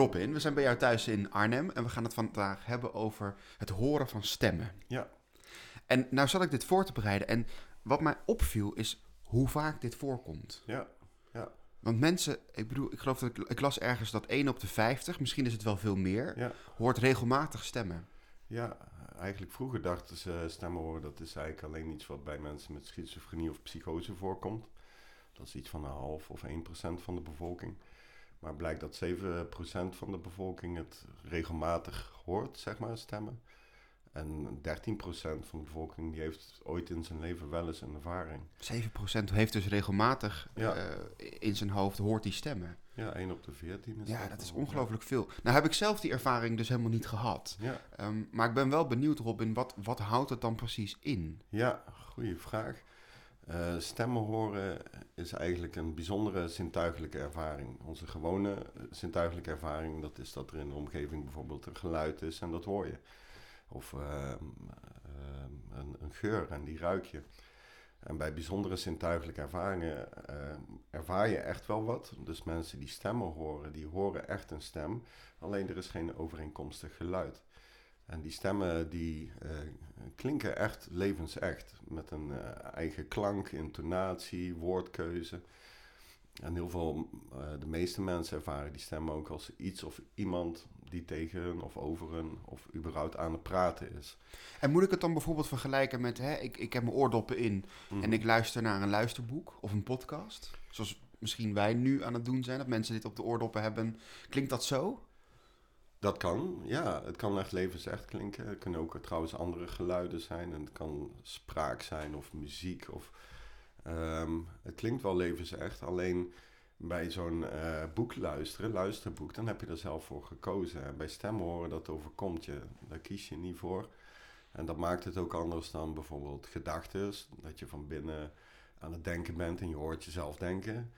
Robin, we zijn bij jou thuis in Arnhem en we gaan het vandaag hebben over het horen van stemmen. Ja. En nou zat ik dit voor te bereiden en wat mij opviel is hoe vaak dit voorkomt. Ja, ja, Want mensen, ik bedoel, ik geloof dat ik, ik las ergens dat 1 op de 50, misschien is het wel veel meer, ja. hoort regelmatig stemmen. Ja, eigenlijk vroeger dachten ze stemmen horen, dat is eigenlijk alleen iets wat bij mensen met schizofrenie of psychose voorkomt. Dat is iets van een half of 1 procent van de bevolking. Maar blijkt dat 7 procent van de bevolking het regelmatig hoort, zeg maar, stemmen. En 13 procent van de bevolking die heeft ooit in zijn leven wel eens een ervaring. 7% heeft dus regelmatig Ja. eh, in zijn hoofd, hoort die stemmen. Ja, 1 op de 14 is Ja, dat is ongelooflijk veel. Nou heb ik zelf die ervaring dus helemaal niet gehad. Ja, Ehm, maar ik ben wel benieuwd, Robin, wat, wat houdt het dan precies in? ja, goede vraag. Eh, stemmen horen is eigenlijk een bijzondere zintuigelijke ervaring. Onze gewone eh, zintuigelijke ervaring, dat is dat er in de omgeving bijvoorbeeld een geluid is en dat hoor je. Of ehm, ehm, een, een geur en die ruik je. En bij bijzondere zintuigelijke ervaringen ehm, ervaar je echt wel wat. Dus mensen die stemmen horen, die horen echt een stem. Alleen er is geen overeenkomstig geluid. En die stemmen die eh, klinken echt levensecht. Met een eh, eigen klank, intonatie, woordkeuze. En heel veel, eh, de meeste mensen ervaren die stemmen ook als iets of iemand die tegen hun of over hun of überhaupt aan het praten is. En moet ik het dan bijvoorbeeld vergelijken met, hè, ik, ik heb mijn oordoppen in Mhm. en ik luister naar een luisterboek of een podcast? Zoals misschien wij nu aan het doen zijn, dat mensen dit op de oordoppen hebben. Klinkt dat zo? Dat kan, ja. Het kan echt levensecht klinken. Het kunnen ook trouwens andere geluiden zijn. En het kan spraak zijn of muziek. Of, ehm, het klinkt wel levensecht. Alleen bij zo'n eh, boek luisteren, luisterboek, dan heb je er zelf voor gekozen. En bij stem horen, dat overkomt je. Daar kies je niet voor. En dat maakt het ook anders dan bijvoorbeeld gedachten. Dat je van binnen aan het denken bent en je hoort jezelf denken.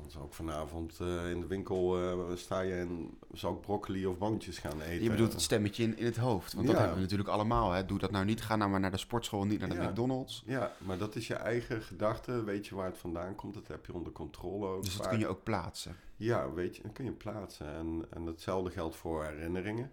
Van zou ik vanavond eh, in de winkel eh, sta je en zou ik broccoli of boontjes gaan eten? Je bedoelt het stemmetje in, in het hoofd. Want dat hebben we natuurlijk allemaal. Hè. Doe dat nou niet. Ga nou maar naar de sportschool, niet naar de Ja. McDonald's. Ja, maar dat is je eigen gedachte. Weet je waar het vandaan komt? Dat heb je onder controle ook. Dus dat vaak. kun je ook plaatsen. Ja, weet je, dat kun je plaatsen. En, en hetzelfde geldt voor herinneringen.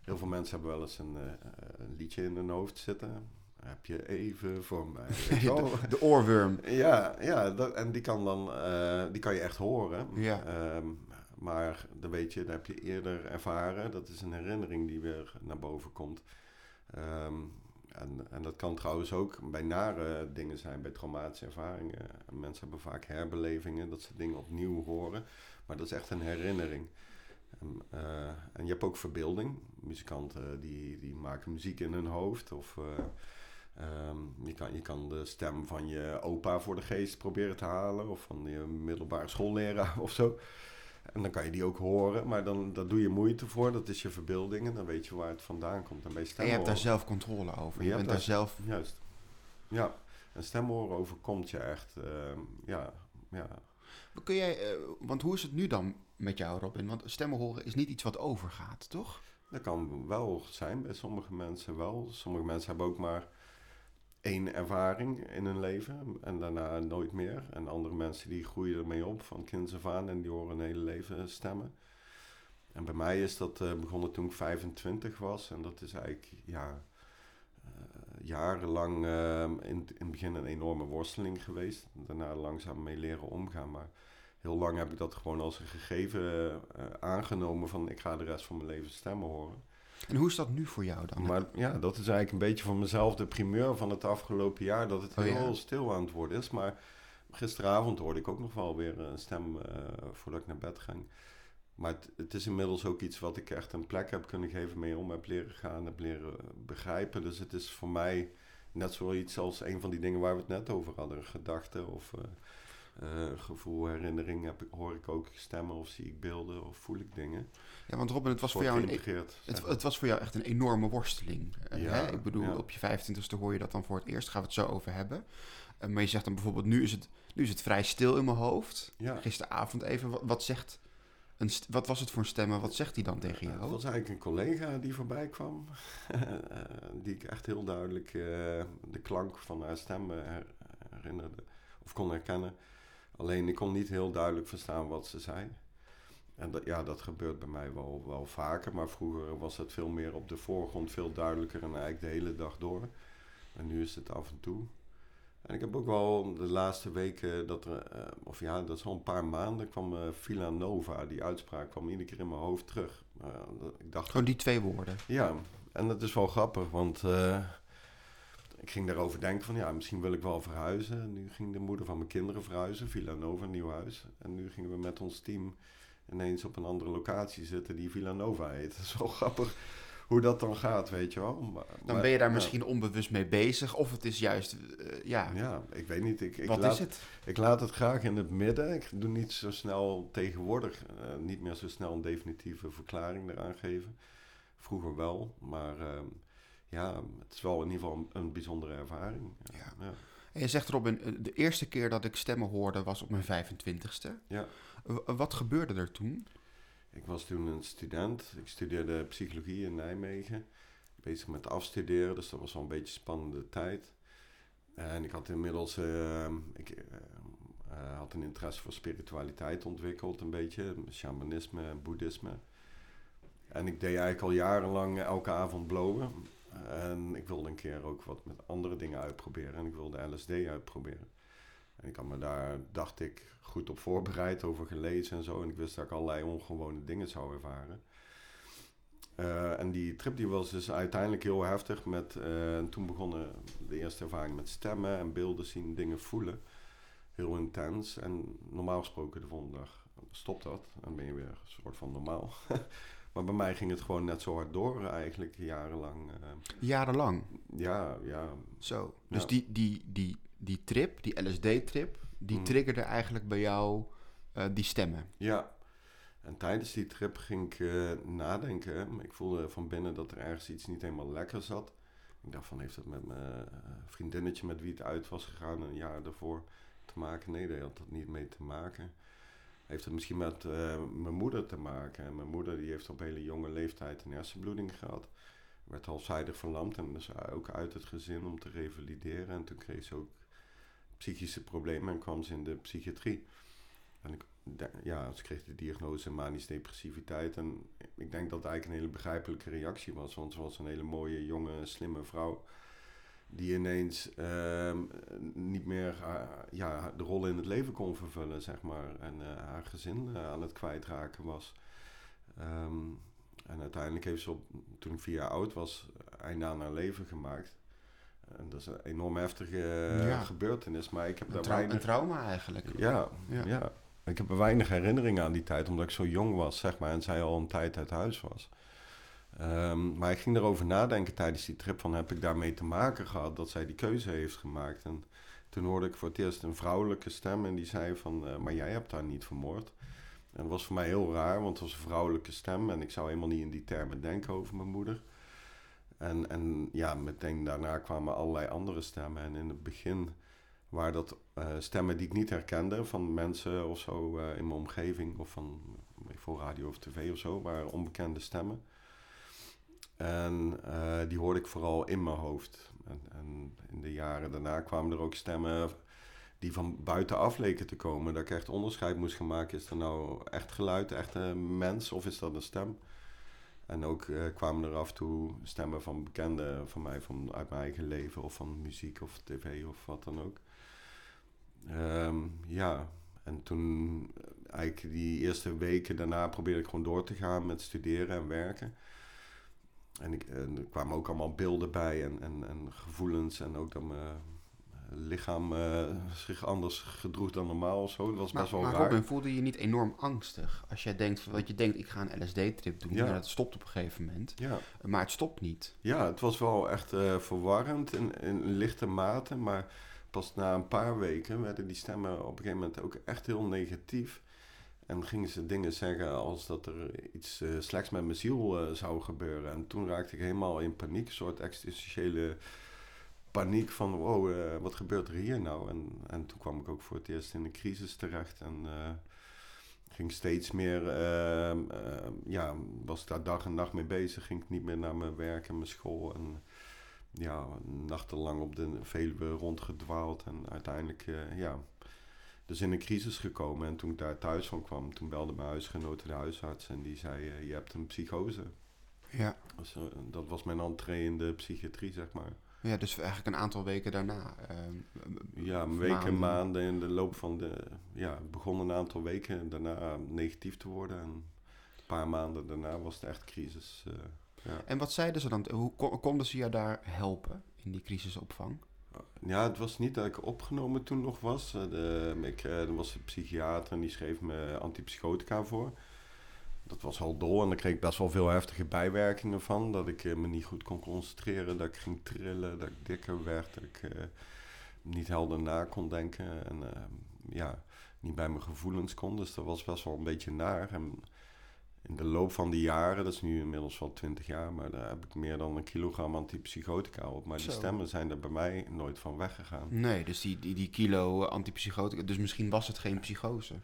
Heel veel mensen hebben wel eens een, eh, een liedje in hun hoofd zitten. Heb je even voor mij? De, de oorworm. Ja, ja dat, en die kan, dan, eh, die kan je echt horen. Ja. Ehm, maar dan weet je, dat heb je eerder ervaren. Dat is een herinnering die weer naar boven komt. Ehm, en, en dat kan trouwens ook bij nare dingen zijn, bij traumatische ervaringen. En mensen hebben vaak herbelevingen, dat ze dingen opnieuw horen. Maar dat is echt een herinnering. En, eh, en je hebt ook verbeelding. Muzikanten die, die maken muziek in hun hoofd. Of eh, ehm, je, kan, je kan de stem van je opa voor de geest proberen te halen. Of van je middelbare schoolleraar of zo. En dan kan je die ook horen. Maar dan daar doe je moeite voor. Dat is je verbeelding. En dan weet je waar het vandaan komt. En bij En stem je hebt daar zelf controle over. Je, Je bent daar zelf... Juist. Ja. En stem horen overkomt je echt. ehm, ja, ja. Kun jij, eh, want hoe is het nu dan met jou, Robin? Want stemmen horen is niet iets wat overgaat, toch? Dat kan wel zijn bij sommige mensen wel. Sommige mensen hebben ook maar één ervaring in hun leven en daarna nooit meer. En andere mensen die groeien ermee op van kinds af aan en die horen hun hele leven stemmen. En bij mij is dat eh, begonnen toen ik 25 was en dat is eigenlijk ja, eh, jarenlang eh, in, in het begin een enorme worsteling geweest. Daarna langzaam mee leren omgaan, maar heel lang heb ik dat gewoon als een gegeven eh, aangenomen van ik ga de rest van mijn leven stemmen horen. En hoe is dat nu voor jou dan? Maar ja, dat is eigenlijk een beetje van mezelf de primeur van het afgelopen jaar. Dat het Oh, ja. heel stil aan het worden is. Maar gisteravond hoorde ik ook nog wel weer een stem eh, voordat ik naar bed ging. Maar het, het is inmiddels ook iets wat ik echt een plek heb kunnen geven, mee om heb leren gaan, heb leren begrijpen. Dus het is voor mij net zoiets als een van die dingen waar we het net over hadden. Gedachten of eh, eh, gevoel, herinnering. Heb ik, hoor ik ook stemmen of zie ik beelden of voel ik dingen. Ja, want Robin, het was voor jou een, geïntegreerd. het, het was voor jou echt een enorme worsteling. Eh, Ja, hè? Ik bedoel, ja. op je 25ste hoor je dat dan voor het eerst. Gaan we het zo over hebben. Eh, maar je zegt dan bijvoorbeeld, nu is, het, nu is het vrij stil in mijn hoofd. Ja. Gisteravond even, wat, wat zegt... Een wat was het voor een stem en wat zegt hij dan tegen Het jou? was eigenlijk een collega die voorbij kwam. die ik echt heel duidelijk de klank van haar stem her- herinnerde. Of kon herkennen. Alleen ik kon niet heel duidelijk verstaan wat ze zei. En dat, ja, dat gebeurt bij mij wel, wel vaker. Maar vroeger was het veel meer op de voorgrond, veel duidelijker en eigenlijk de hele dag door. En nu is het af en toe. En ik heb ook wel de laatste weken, dat er, eh, of ja, dat is al een paar maanden, kwam uh, Villa Nova, die uitspraak kwam iedere keer in mijn hoofd terug. Uh, ik dacht, Gewoon die twee woorden. Ja, en dat is wel grappig, want ik ging daarover denken van ja, misschien wil ik wel verhuizen. Nu ging de moeder van mijn kinderen verhuizen, Villa Nova, nieuw huis. En nu gingen we met ons team ineens op een andere locatie zitten die Villa Nova heet. Dat is wel grappig hoe dat dan gaat, weet je wel. Maar, dan ben je daar misschien onbewust mee bezig, of het is juist, uh, ja. Ja, ik weet niet. Ik, ik Wat laat, is het? Ik laat het graag in het midden. Ik doe niet zo snel tegenwoordig, uh, niet meer zo snel een definitieve verklaring eraan geven. Vroeger wel, maar uh, ja, het is wel in ieder geval een, een bijzondere ervaring. Ja. ja. En je zegt Robin, de eerste keer dat ik stemmen hoorde was op mijn 25ste. Ja. Wat gebeurde er toen? Ik was toen een student. Ik studeerde psychologie in Nijmegen. Bezig met afstuderen, dus dat was wel een beetje een spannende tijd. En ik had inmiddels uh, ik, uh, had een interesse voor spiritualiteit ontwikkeld, een beetje. Shamanisme boeddhisme. En ik deed eigenlijk al jarenlang elke avond blowen. En ik wilde een keer ook wat met andere dingen uitproberen. En ik wilde LSD uitproberen. En ik had me daar, dacht ik, goed op voorbereid, over gelezen en zo. En ik wist dat ik allerlei ongewone dingen zou ervaren. Uh, en die trip die was dus uiteindelijk heel heftig. Met, en toen begonnen de eerste ervaringen met stemmen en beelden zien, dingen voelen. Heel intens. En normaal gesproken de volgende dag stopt dat. Dan ben je weer een soort van normaal. maar bij mij ging het gewoon net zo hard door eigenlijk, jarenlang. Uh, jarenlang? Ja, ja. Zo. Dus ja. die, die, die, die trip, die LSD-trip, die mm. triggerde eigenlijk bij jou uh, die stemmen. Ja. En tijdens die trip ging ik uh, nadenken. Ik voelde van binnen dat er ergens iets niet helemaal lekker zat. Ik dacht van, heeft dat met mijn vriendinnetje met wie het uit was gegaan een jaar daarvoor te maken? Nee, daar had dat niet mee te maken. Heeft het misschien met uh, mijn moeder te maken? En mijn moeder die heeft op hele jonge leeftijd een hersenbloeding gehad. Werd halfzijdig verlamd en dus ook uit het gezin om te revalideren. En toen kreeg ze ook psychische problemen en kwam ze in de psychiatrie. En ik, ja, ze kreeg de diagnose manisch depressiviteit. En ik denk dat het eigenlijk een hele begrijpelijke reactie was. Want ze was een hele mooie, jonge, slimme vrouw. Die ineens uh, niet meer uh, ja, de rol in het leven kon vervullen, zeg maar. En uh, haar gezin uh, aan het kwijtraken was. Um, en uiteindelijk heeft ze, op, toen ik vier jaar oud was, einde aan haar leven gemaakt. En dat is een enorm heftige ja. gebeurtenis. Maar ik heb een, daar trau weinig... een trauma eigenlijk. Ja, ja, ja. Ik heb er weinig herinneringen aan die tijd, omdat ik zo jong was, zeg maar. En zij al een tijd uit huis was. Um, maar ik ging erover nadenken tijdens die trip van heb ik daarmee te maken gehad dat zij die keuze heeft gemaakt. En toen hoorde ik voor het eerst een vrouwelijke stem en die zei van uh, maar jij hebt haar niet vermoord. En dat was voor mij heel raar, want het was een vrouwelijke stem en ik zou helemaal niet in die termen denken over mijn moeder. En, en ja, meteen daarna kwamen allerlei andere stemmen. En in het begin waren dat uh, stemmen die ik niet herkende van mensen of zo uh, in mijn omgeving of van voor radio of tv of zo, waren onbekende stemmen. En uh, die hoorde ik vooral in mijn hoofd. En, en, in de jaren daarna kwamen er ook stemmen die van buitenaf leken te komen. Dat ik echt onderscheid moest gaan maken. Is er nou echt geluid, echt een mens of is dat een stem? En ook uh, kwamen er af en toe stemmen van bekenden van mij, van uit mijn eigen leven of van muziek of tv of wat dan ook. Um, ja, en toen eigenlijk die eerste weken daarna probeerde ik gewoon door te gaan met studeren en werken. En, ik, en er kwamen ook allemaal beelden bij en, en, en gevoelens en ook dat mijn lichaam uh, zich anders gedroeg dan normaal of zo. Dat was maar, best wel maar raar. Robin, voelde je niet enorm angstig? Als jij denkt, wat je denkt, ik ga een LSD-trip doen, Ja. maar het stopt op een gegeven moment. Ja. Maar het stopt niet. Ja, het was wel echt eh, verwarrend in, in lichte mate, maar pas na een paar weken werden die stemmen op een gegeven moment ook echt heel negatief. En gingen ze dingen zeggen als dat er iets uh, slechts met mijn ziel uh, zou gebeuren. En toen raakte ik helemaal in paniek, een soort existentiële paniek van wow, uh, wat gebeurt er hier nou? En, en toen kwam ik ook voor het eerst in een crisis terecht en ging steeds meer, ehm, ja, was daar dag en nacht mee bezig. Ging ik niet meer naar mijn werk en mijn school en ja, nachtenlang op de Veluwe rondgedwaald. En uiteindelijk, ja, dus in een crisis gekomen. En toen ik daar thuis van kwam, toen belde mijn huisgenote de huisarts en die zei, eh, je hebt een psychose. Ja. Dus, eh, dat was mijn entree in de psychiatrie, zeg maar. ja, dus eigenlijk een aantal weken daarna. ehm, Ja, weken, maanden. in de loop van de... Ja, begon een aantal weken daarna negatief te worden. En een paar maanden daarna was het echt crisis. ja. En wat zeiden ze dan? Hoe kon- konden ze je daar helpen in die crisisopvang? Ja, het was niet dat ik opgenomen toen nog was. Eh, De, ik, eh, er was een psychiater en die schreef me antipsychotica voor. Dat was al dol en daar kreeg ik best wel veel heftige bijwerkingen van. Dat ik eh, me niet goed kon concentreren, dat ik ging trillen, dat ik dikker werd, dat ik niet helder na kon denken. En eh, ja, niet bij mijn gevoelens kon. Dus dat was best wel een beetje naar. En in de loop van die jaren, dat is nu inmiddels wel 20 jaar, maar daar heb ik meer dan een kilogram antipsychotica op. Maar die stemmen zijn er bij mij nooit van weggegaan. Nee, dus die, die, die kilo antipsychotica. Dus misschien was het geen psychose.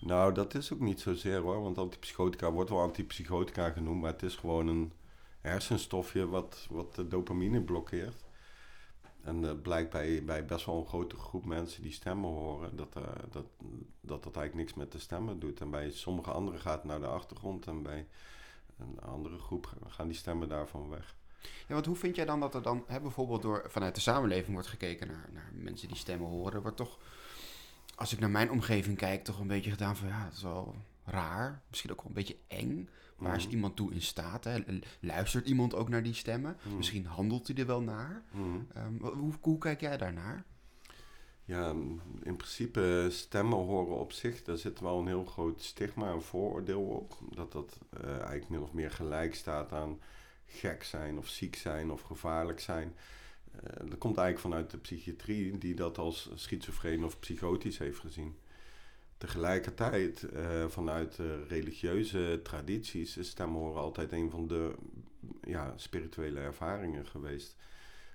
Nou, dat is ook niet zozeer hoor, want antipsychotica wordt wel antipsychotica genoemd, maar het is gewoon een hersenstofje wat, wat de dopamine blokkeert. En dat blijkt bij, bij best wel een grote groep mensen die stemmen horen, dat, eh, dat, dat dat eigenlijk niks met de stemmen doet. En bij sommige anderen gaat het naar de achtergrond en bij een andere groep gaan die stemmen daarvan weg. Ja, want hoe vind jij dan dat er dan hè, bijvoorbeeld door, vanuit de samenleving wordt gekeken naar, naar mensen die stemmen horen? Er wordt toch, als ik naar mijn omgeving kijk, toch een beetje gedaan van ja, dat is wel raar. Misschien ook wel een beetje eng. Waar is Mhm. iemand toe in staat? Hè? Luistert iemand ook naar die stemmen? Mhm. Misschien handelt hij er wel naar. Mhm. Ehm, hoe, hoe kijk jij daarnaar? Ja, in principe stemmen horen op zich, daar zit wel een heel groot stigma en vooroordeel op. Dat dat eh, eigenlijk min of meer gelijk staat aan gek zijn of ziek zijn of gevaarlijk zijn. Eh, dat komt eigenlijk vanuit de psychiatrie die dat als schizofreen of psychotisch heeft gezien. Tegelijkertijd, eh, vanuit de religieuze tradities, is stemmen horen altijd een van de ja, spirituele ervaringen geweest.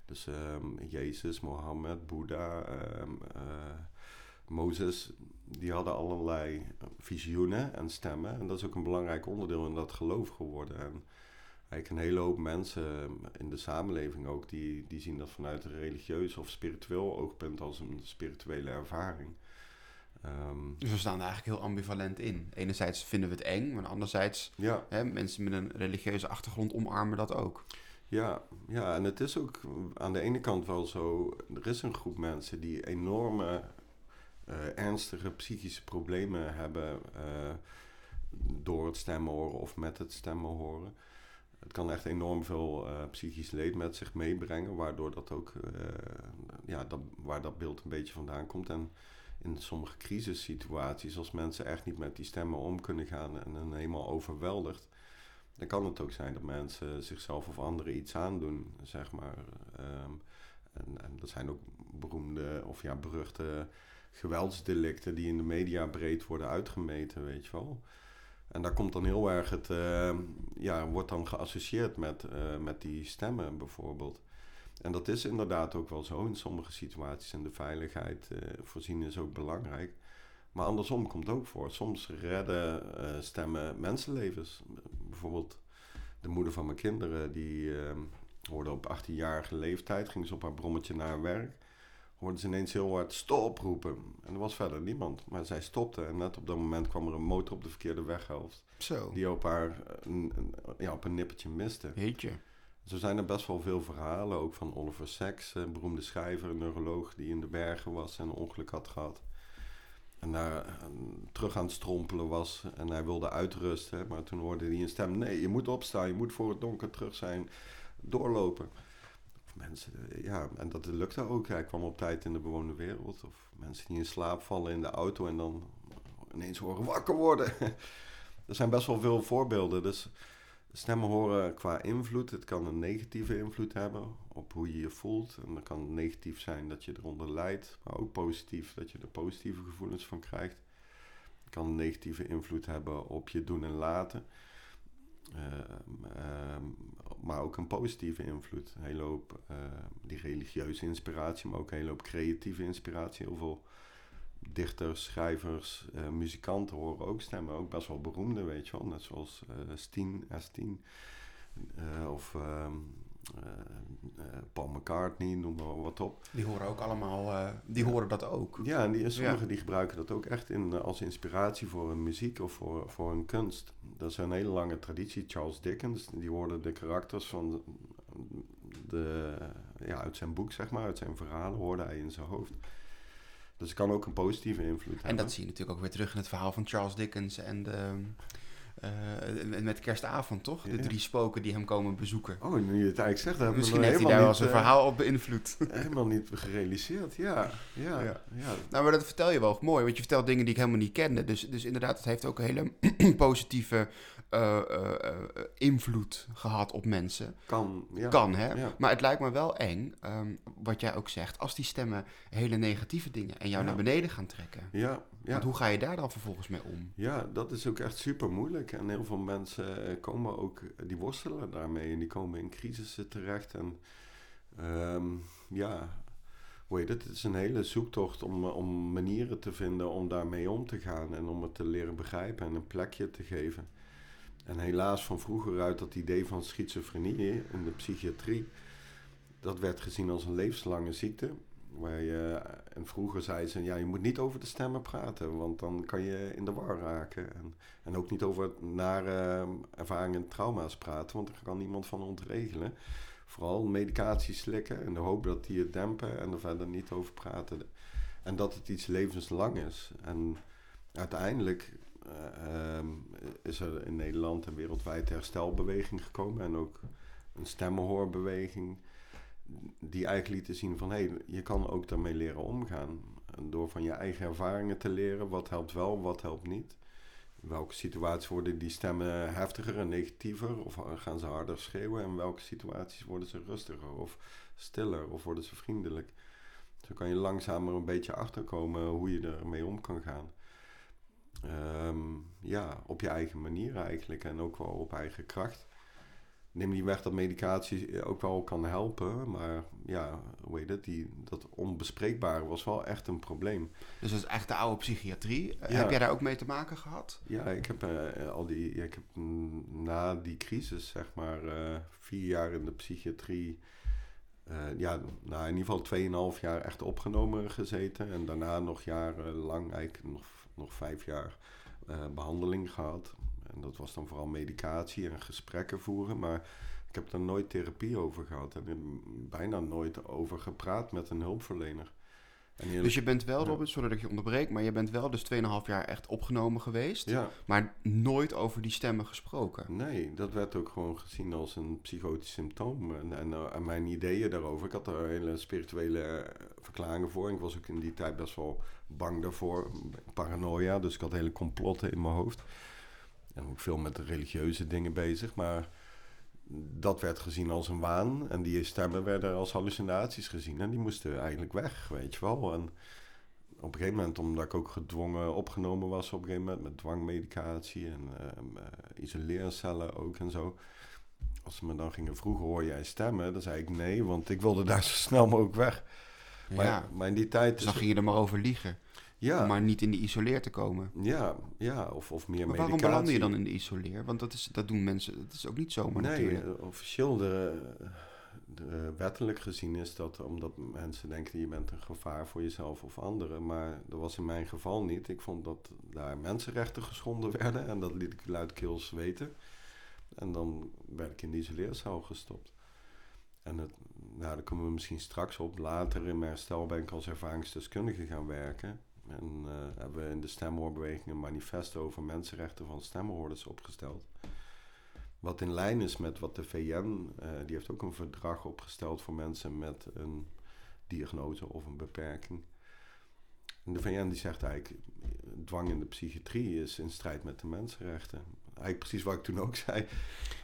Dus ehm, Jezus, Mohammed, Boeddha, ehm, eh, Mozes, die hadden allerlei visioenen en stemmen. En dat is ook een belangrijk onderdeel in dat geloof geworden. En eigenlijk een hele hoop mensen in de samenleving ook, die, die zien dat vanuit een religieus of spiritueel oogpunt als een spirituele ervaring. Ehm, Dus we staan er eigenlijk heel ambivalent in. Enerzijds vinden we het eng, maar anderzijds ja, hè, mensen met een religieuze achtergrond omarmen dat ook. Ja, ja, en het is ook aan de ene kant wel zo. Er is een groep mensen die enorme, eh, ernstige psychische problemen hebben eh, door het stemmen horen of met het stemmen horen. Het kan echt enorm veel eh, psychisch leed met zich meebrengen, waardoor dat ook, ja, dat, waar dat beeld een beetje vandaan komt. En in sommige crisissituaties, als mensen echt niet met die stemmen om kunnen gaan en dan helemaal overweldigd, dan kan het ook zijn dat mensen zichzelf of anderen iets aandoen, zeg maar. Ehm, en, en dat zijn ook beroemde of ja, beruchte geweldsdelicten die in de media breed worden uitgemeten, weet je wel. En daar komt dan heel erg het, ehm, ja, wordt dan geassocieerd met, eh, met die stemmen bijvoorbeeld. En dat is inderdaad ook wel zo in sommige situaties. En de veiligheid eh, voorzien is ook belangrijk. Maar andersom komt ook voor. Soms redden eh, stemmen mensenlevens. Bijvoorbeeld de moeder van mijn kinderen, die eh, hoorde op 18-jarige leeftijd, ging ze op haar brommetje naar haar werk. Hoorde ze ineens heel hard stop roepen. En er was verder niemand. Maar zij stopte en net op dat moment kwam er een motor op de verkeerde weghelft. Zo, Die op haar eh, ja, op een nippertje miste. heet je. Zo zijn er best wel veel verhalen, ook van Oliver Sacks, een beroemde schrijver, een neuroloog die in de bergen was en een ongeluk had gehad. En daar eh, terug aan het strompelen was en hij wilde uitrusten. Maar toen hoorde hij een stem, nee, je moet opstaan, je moet voor het donker terug zijn, doorlopen. Of mensen, eh, ja, en dat lukte ook. Hij kwam op tijd in de bewoonde wereld. Of mensen die in slaap vallen in de auto en dan ineens horen wakker worden. er zijn best wel veel voorbeelden, dus... Stemmen horen qua invloed. Het kan een negatieve invloed hebben op hoe je je voelt. En dat kan negatief zijn dat je eronder lijdt. Maar ook positief dat je er positieve gevoelens van krijgt. Het kan een negatieve invloed hebben op je doen en laten. Ehm, ehm, maar ook een positieve invloed. Een hele hoop eh, die religieuze inspiratie, maar ook een hele hoop creatieve inspiratie. Heel veel dichters, schrijvers, eh, muzikanten horen ook stemmen. Ook best wel beroemde, weet je wel. Net zoals eh Steen. Eh, of ehm, Paul McCartney, noem maar wat op. Die horen ook allemaal, die horen dat ook. Ja, en die, sommigen die gebruiken dat ook echt in, als inspiratie voor een muziek of voor, voor een kunst. Dat is een hele lange traditie. Charles Dickens, die hoorde de karakters van de, ja, uit zijn boek, zeg maar, uit zijn verhalen, hoorde hij in zijn hoofd. Dus het kan ook een positieve invloed hebben. En dat zie je natuurlijk ook weer terug in het verhaal van Charles Dickens en de, uh, met kerstavond, toch? De drie spoken die hem komen bezoeken. Oh, nu je het eigenlijk zegt, hebben Misschien heeft hij daar wel zijn uh, verhaal op beïnvloed. Helemaal niet gerealiseerd, ja. Ja, ja. ja. Nou, maar dat vertel je wel mooi, want je vertelt dingen die ik helemaal niet kende. Dus, dus inderdaad, het heeft ook een hele positieve uh, invloed gehad op mensen. Kan, ja. Kan, hè? Maar het lijkt me wel eng, um, wat jij ook zegt, als die stemmen hele negatieve dingen en jou naar beneden gaan trekken. Ja, ja. Want hoe ga je daar dan vervolgens mee om? Ja, dat is ook echt super moeilijk. En heel veel mensen komen ook, die worstelen daarmee en die komen in crisissen terecht. En um, ja, hoe? Het is een hele zoektocht om, om manieren te vinden om daarmee om te gaan en om het te leren begrijpen en een plekje te geven. En helaas van vroeger uit dat idee van schizofrenie in de psychiatrie, dat werd gezien als een levenslange ziekte. Waar je, en vroeger zei ze, ja, je moet niet over de stemmen praten, want dan kan je in de war raken. En, en ook niet over nare ervaringen en trauma's praten, want daar kan niemand van ontregelen. Vooral medicatie slikken en de hoop dat die het dempen en er verder niet over praten. En dat het iets levenslang is. En uiteindelijk uh, is er in Nederland een wereldwijd herstelbeweging gekomen en ook een stemmenhoorbeweging die eigenlijk lieten zien van hé, hey, je kan ook daarmee leren omgaan. Door van je eigen ervaringen te leren, wat helpt wel, wat helpt niet. In welke situaties worden die stemmen heftiger en negatiever of gaan ze harder schreeuwen? En welke situaties worden ze rustiger of stiller of worden ze vriendelijk? Zo kan je langzamer een beetje achterkomen hoe je ermee om kan gaan. Ehm, ja, op je eigen manier eigenlijk en ook wel op eigen kracht. Neem niet weg dat medicatie ook wel kan helpen, maar ja, hoe heet het, die, dat onbespreekbare was wel echt een probleem. Dus dat is echt de oude psychiatrie. Heb jij daar ook mee te maken gehad? Ja, ik heb uh, al die, ik heb na die crisis, zeg maar, uh, vier jaar in de psychiatrie, uh, ja, nou in ieder geval 2,5 jaar echt opgenomen gezeten en daarna nog jarenlang eigenlijk nog nog vijf jaar uh, behandeling gehad. En dat was dan vooral medicatie en gesprekken voeren. Maar ik heb daar nooit therapie over gehad. En bijna nooit over gepraat met een hulpverlener. dus je bent wel, Robert, sorry dat ik je onderbreek, maar je bent wel dus 2,5 jaar echt opgenomen geweest, ja. maar nooit over die stemmen gesproken. Nee, dat werd ook gewoon gezien als een psychotisch symptoom. En, en, eh, en mijn ideeën daarover, ik had er hele spirituele eh, verklaringen voor. Ik was ook in die tijd best wel bang daarvoor, paranoia. Dus ik had hele complotten in mijn hoofd. En ook veel met religieuze dingen bezig. Maar dat werd gezien als een waan. En die stemmen werden als hallucinaties gezien. En die moesten eigenlijk weg, weet je wel. En op een gegeven moment, omdat ik ook gedwongen opgenomen was... op een gegeven moment met dwangmedicatie en uh, isoleercellen ook en zo... Als ze me dan gingen vroegen, hoor jij stemmen? Dan zei ik nee, want ik wilde daar zo snel mogelijk weg. Maar, ja. maar in die tijd... Dus dan ging je er maar over liegen. Ja. Om maar niet in de isoleer te komen. Ja, ja of, of meer maar waarom beland je dan in de isoleer? Want dat, is, dat doen mensen... Dat is ook niet zomaar nee, natuurlijk. Nee, officieel de, de, wettelijk gezien is dat omdat mensen denken... je bent een gevaar voor jezelf of anderen. Maar dat was in mijn geval niet. Ik vond dat daar mensenrechten geschonden werden. En dat liet ik luidkeels weten. En dan werd ik in de isoleercel gestopt. En het, daar komen we misschien straks op. Later in mijn herstel ben ik als ervaringsdeskundige gaan werken. En uh, hebben we in de stemhoorbeweging een manifest over mensenrechten van stemhoorders opgesteld. Wat in lijn is met wat de VN, uh, die heeft ook een verdrag opgesteld voor mensen met een diagnose of een beperking. En de VN die zegt eigenlijk, dwang in de psychiatrie is in strijd met de mensenrechten eigenlijk precies wat ik toen ook zei.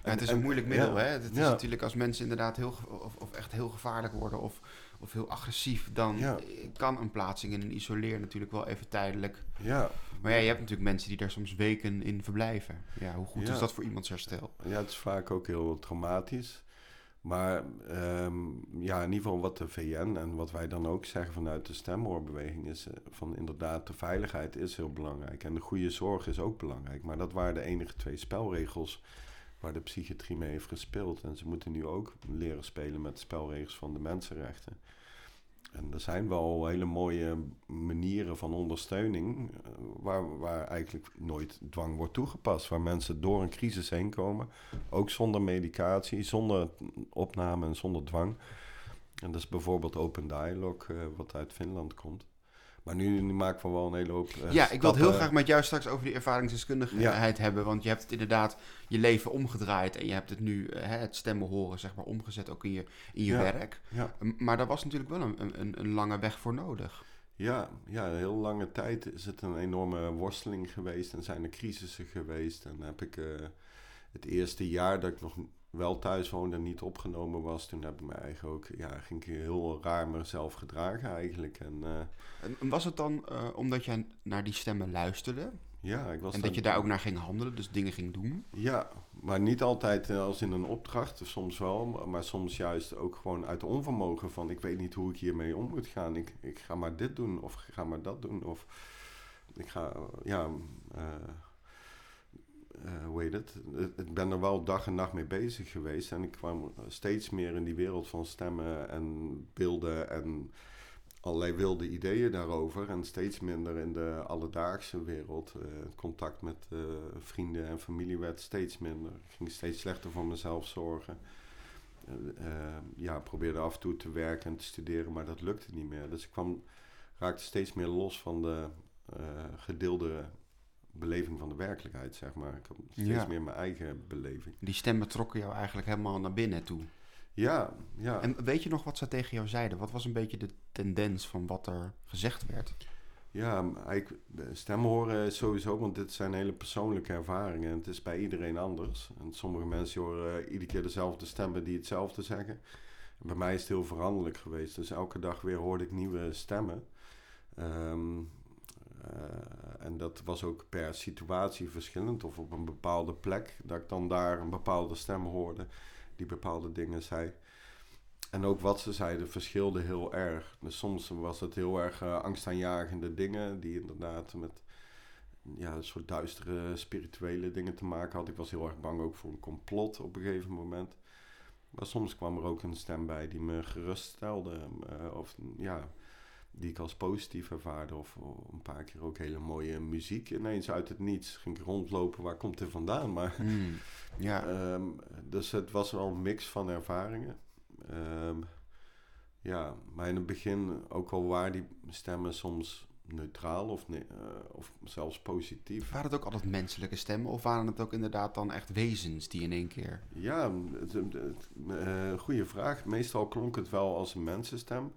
Ja, het is een moeilijk middel, hè? Het is natuurlijk als mensen inderdaad heel, of, of echt heel gevaarlijk worden of, of heel agressief, dan kan een plaatsing in een isoleer natuurlijk wel even tijdelijk. Ja. Maar ja, je hebt natuurlijk mensen die daar soms weken in verblijven. Ja, hoe goed is dat voor iemands herstel? Ja, het is vaak ook heel traumatisch. Maar um, ja, in ieder geval wat de VN en wat wij dan ook zeggen vanuit de stemhoorbeweging is uh, van inderdaad de veiligheid is heel belangrijk en de goede zorg is ook belangrijk. Maar dat waren de enige twee spelregels waar de psychiatrie mee heeft gespeeld. En ze moeten nu ook leren spelen met spelregels van de mensenrechten. En er zijn wel hele mooie manieren van ondersteuning eh, waar, waar eigenlijk nooit dwang wordt toegepast. Waar mensen door een crisis heen komen, ook zonder medicatie, zonder opname en zonder dwang. En dat is bijvoorbeeld Open Dialogue, uh, wat uit Finland komt. Maar nu, maken we wel een hele hoop. Uh, ja, ik wil het heel graag met jou straks over die ervaringsdeskundigheid hebben. Want je hebt het inderdaad je leven omgedraaid. En je hebt het nu, uh, het stemmen horen, zeg maar, omgezet ook in je, in je werk. Ja. Maar daar was natuurlijk wel een, een, een, lange weg voor nodig. Ja, ja, een heel lange tijd is het een enorme worsteling geweest. En zijn er crisissen geweest. En heb ik uh, het eerste jaar dat ik nog wel thuis woonde en niet opgenomen was, toen heb ik me eigen ook, ja, ging ik heel raar mezelf gedragen eigenlijk. En, uh, en was het dan uh, omdat jij naar die stemmen luisterde? Ja, ik was En dat je daar ook naar ging handelen, dus dingen ging doen? Ja, maar niet altijd eh, als in een opdracht, soms wel, maar soms juist ook gewoon uit onvermogen van ik weet niet hoe ik hiermee om moet gaan. Ik, ik ga maar dit doen of ik ga maar dat doen of ik ga, ja uh, hoe heet het? Ik ben er wel dag en nacht mee bezig geweest. En ik kwam steeds meer in die wereld van stemmen en beelden en allerlei wilde ideeën daarover. En steeds minder in de alledaagse wereld. Uh, contact met vrienden en familie werd steeds minder. Ik ging steeds slechter voor mezelf zorgen. ja, probeerde af en toe te werken en te studeren, maar dat lukte niet meer. Dus ik kwam, raakte steeds meer los van de gedeelde beleving van de werkelijkheid, zeg maar. Ik had steeds meer mijn eigen beleving. Die stemmen trokken jou eigenlijk helemaal naar binnen toe. Ja, ja. En weet je nog wat ze tegen jou zeiden? Wat was een beetje de tendens van wat er gezegd werd? Ja, eigenlijk stemmen horen sowieso, want dit zijn hele persoonlijke ervaringen. En het is bij iedereen anders. En sommige mensen horen iedere keer dezelfde stemmen die hetzelfde zeggen. En bij mij is het heel veranderlijk geweest. Dus elke dag weer hoorde ik nieuwe stemmen. Um, uh, en dat was ook per situatie verschillend. Of op een bepaalde plek, dat ik dan daar een bepaalde stem hoorde die bepaalde dingen zei. En ook wat ze zeiden verschilde heel erg. Dus soms was het heel erg uh, angstaanjagende dingen die inderdaad met ja, een soort duistere spirituele dingen te maken had. Ik was heel erg bang ook voor een complot op een gegeven moment. Maar soms kwam er ook een stem bij die me geruststelde. Uh, of ja, die ik als positief ervaarde. Of een paar keer ook hele mooie muziek ineens uit het niets. Ging ik rondlopen, waar komt het vandaan? Maar, hmm, ja. Um, dus het was wel een mix van ervaringen. Um, ja, maar in het begin ook al waren die stemmen soms neutraal of, uh, of zelfs positief. Waren het ook altijd menselijke stemmen of waren het ook inderdaad dan echt wezens die in één keer... Ja, uh, goede vraag. Meestal klonk het wel als een mensenstem.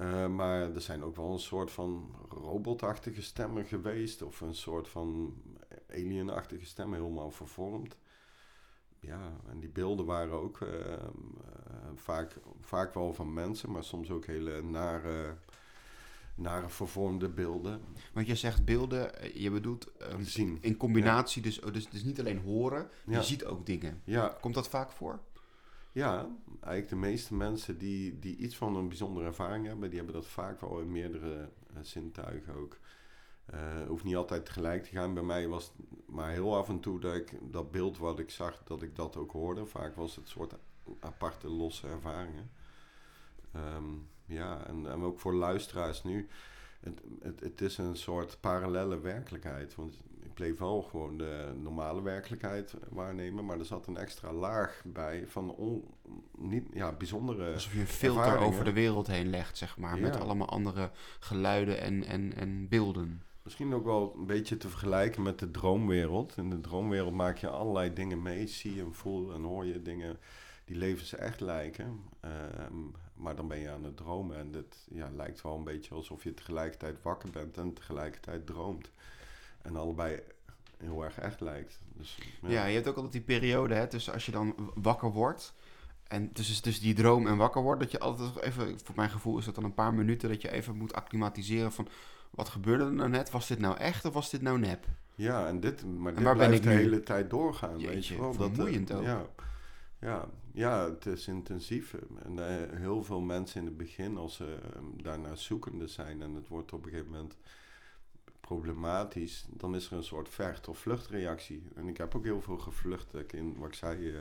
Uh, maar er zijn ook wel een soort van robotachtige stemmen geweest. Of een soort van alienachtige stemmen helemaal vervormd. Ja, en die beelden waren ook uh, uh, vaak, vaak wel van mensen, maar soms ook hele nare, nare vervormde beelden. Want je zegt beelden, je bedoelt zien. in combinatie, ja. dus, oh, dus, dus niet alleen horen, ja. je ziet ook dingen. Ja. Komt dat vaak voor? Ja, eigenlijk de meeste mensen die, die iets van een bijzondere ervaring hebben, die hebben dat vaak wel in meerdere uh, zintuigen ook. Uh, hoeft niet altijd tegelijk te gaan. Bij mij was het maar heel af en toe dat ik dat beeld wat ik zag, dat ik dat ook hoorde. Vaak was het soort aparte, losse ervaringen. Um, ja, en, en ook voor luisteraars nu. Het, het, het is een soort parallele werkelijkheid. Want bleef wel gewoon de normale werkelijkheid waarnemen, maar er zat een extra laag bij van on, niet, ja, bijzondere. Alsof je een filter over de wereld heen legt, zeg maar, met allemaal andere geluiden en, en, en beelden. Misschien ook wel een beetje te vergelijken met de droomwereld. In de droomwereld maak je allerlei dingen mee, zie en voel en hoor je dingen die levens echt lijken. Ehm, maar dan ben je aan het dromen en het ja, lijkt wel een beetje alsof je tegelijkertijd wakker bent en tegelijkertijd droomt. En allebei heel erg echt lijkt. Dus, ja. ja. je hebt ook altijd die periode, hè, tussen als je dan wakker wordt. En tussen, tussen die droom en wakker wordt, dat je altijd even, voor mijn gevoel is dat dan een paar minuten, dat je even moet acclimatiseren van wat gebeurde er nou net? Was dit nou echt of was dit nou nep? Ja, en dit, maar dit waar blijft ben ik de hele tijd doorgaan. Jeetje, weet je wel. Vermoeiend dat, ook. Ja, ja, ja, het is intensief. En uh, heel veel mensen in het begin, als ze uh, daarnaar zoekende zijn en het wordt op een gegeven moment problematisch, dan is er een soort vecht- of vluchtreactie. En ik heb ook heel veel gevlucht, ik in, wat ik zei, uh,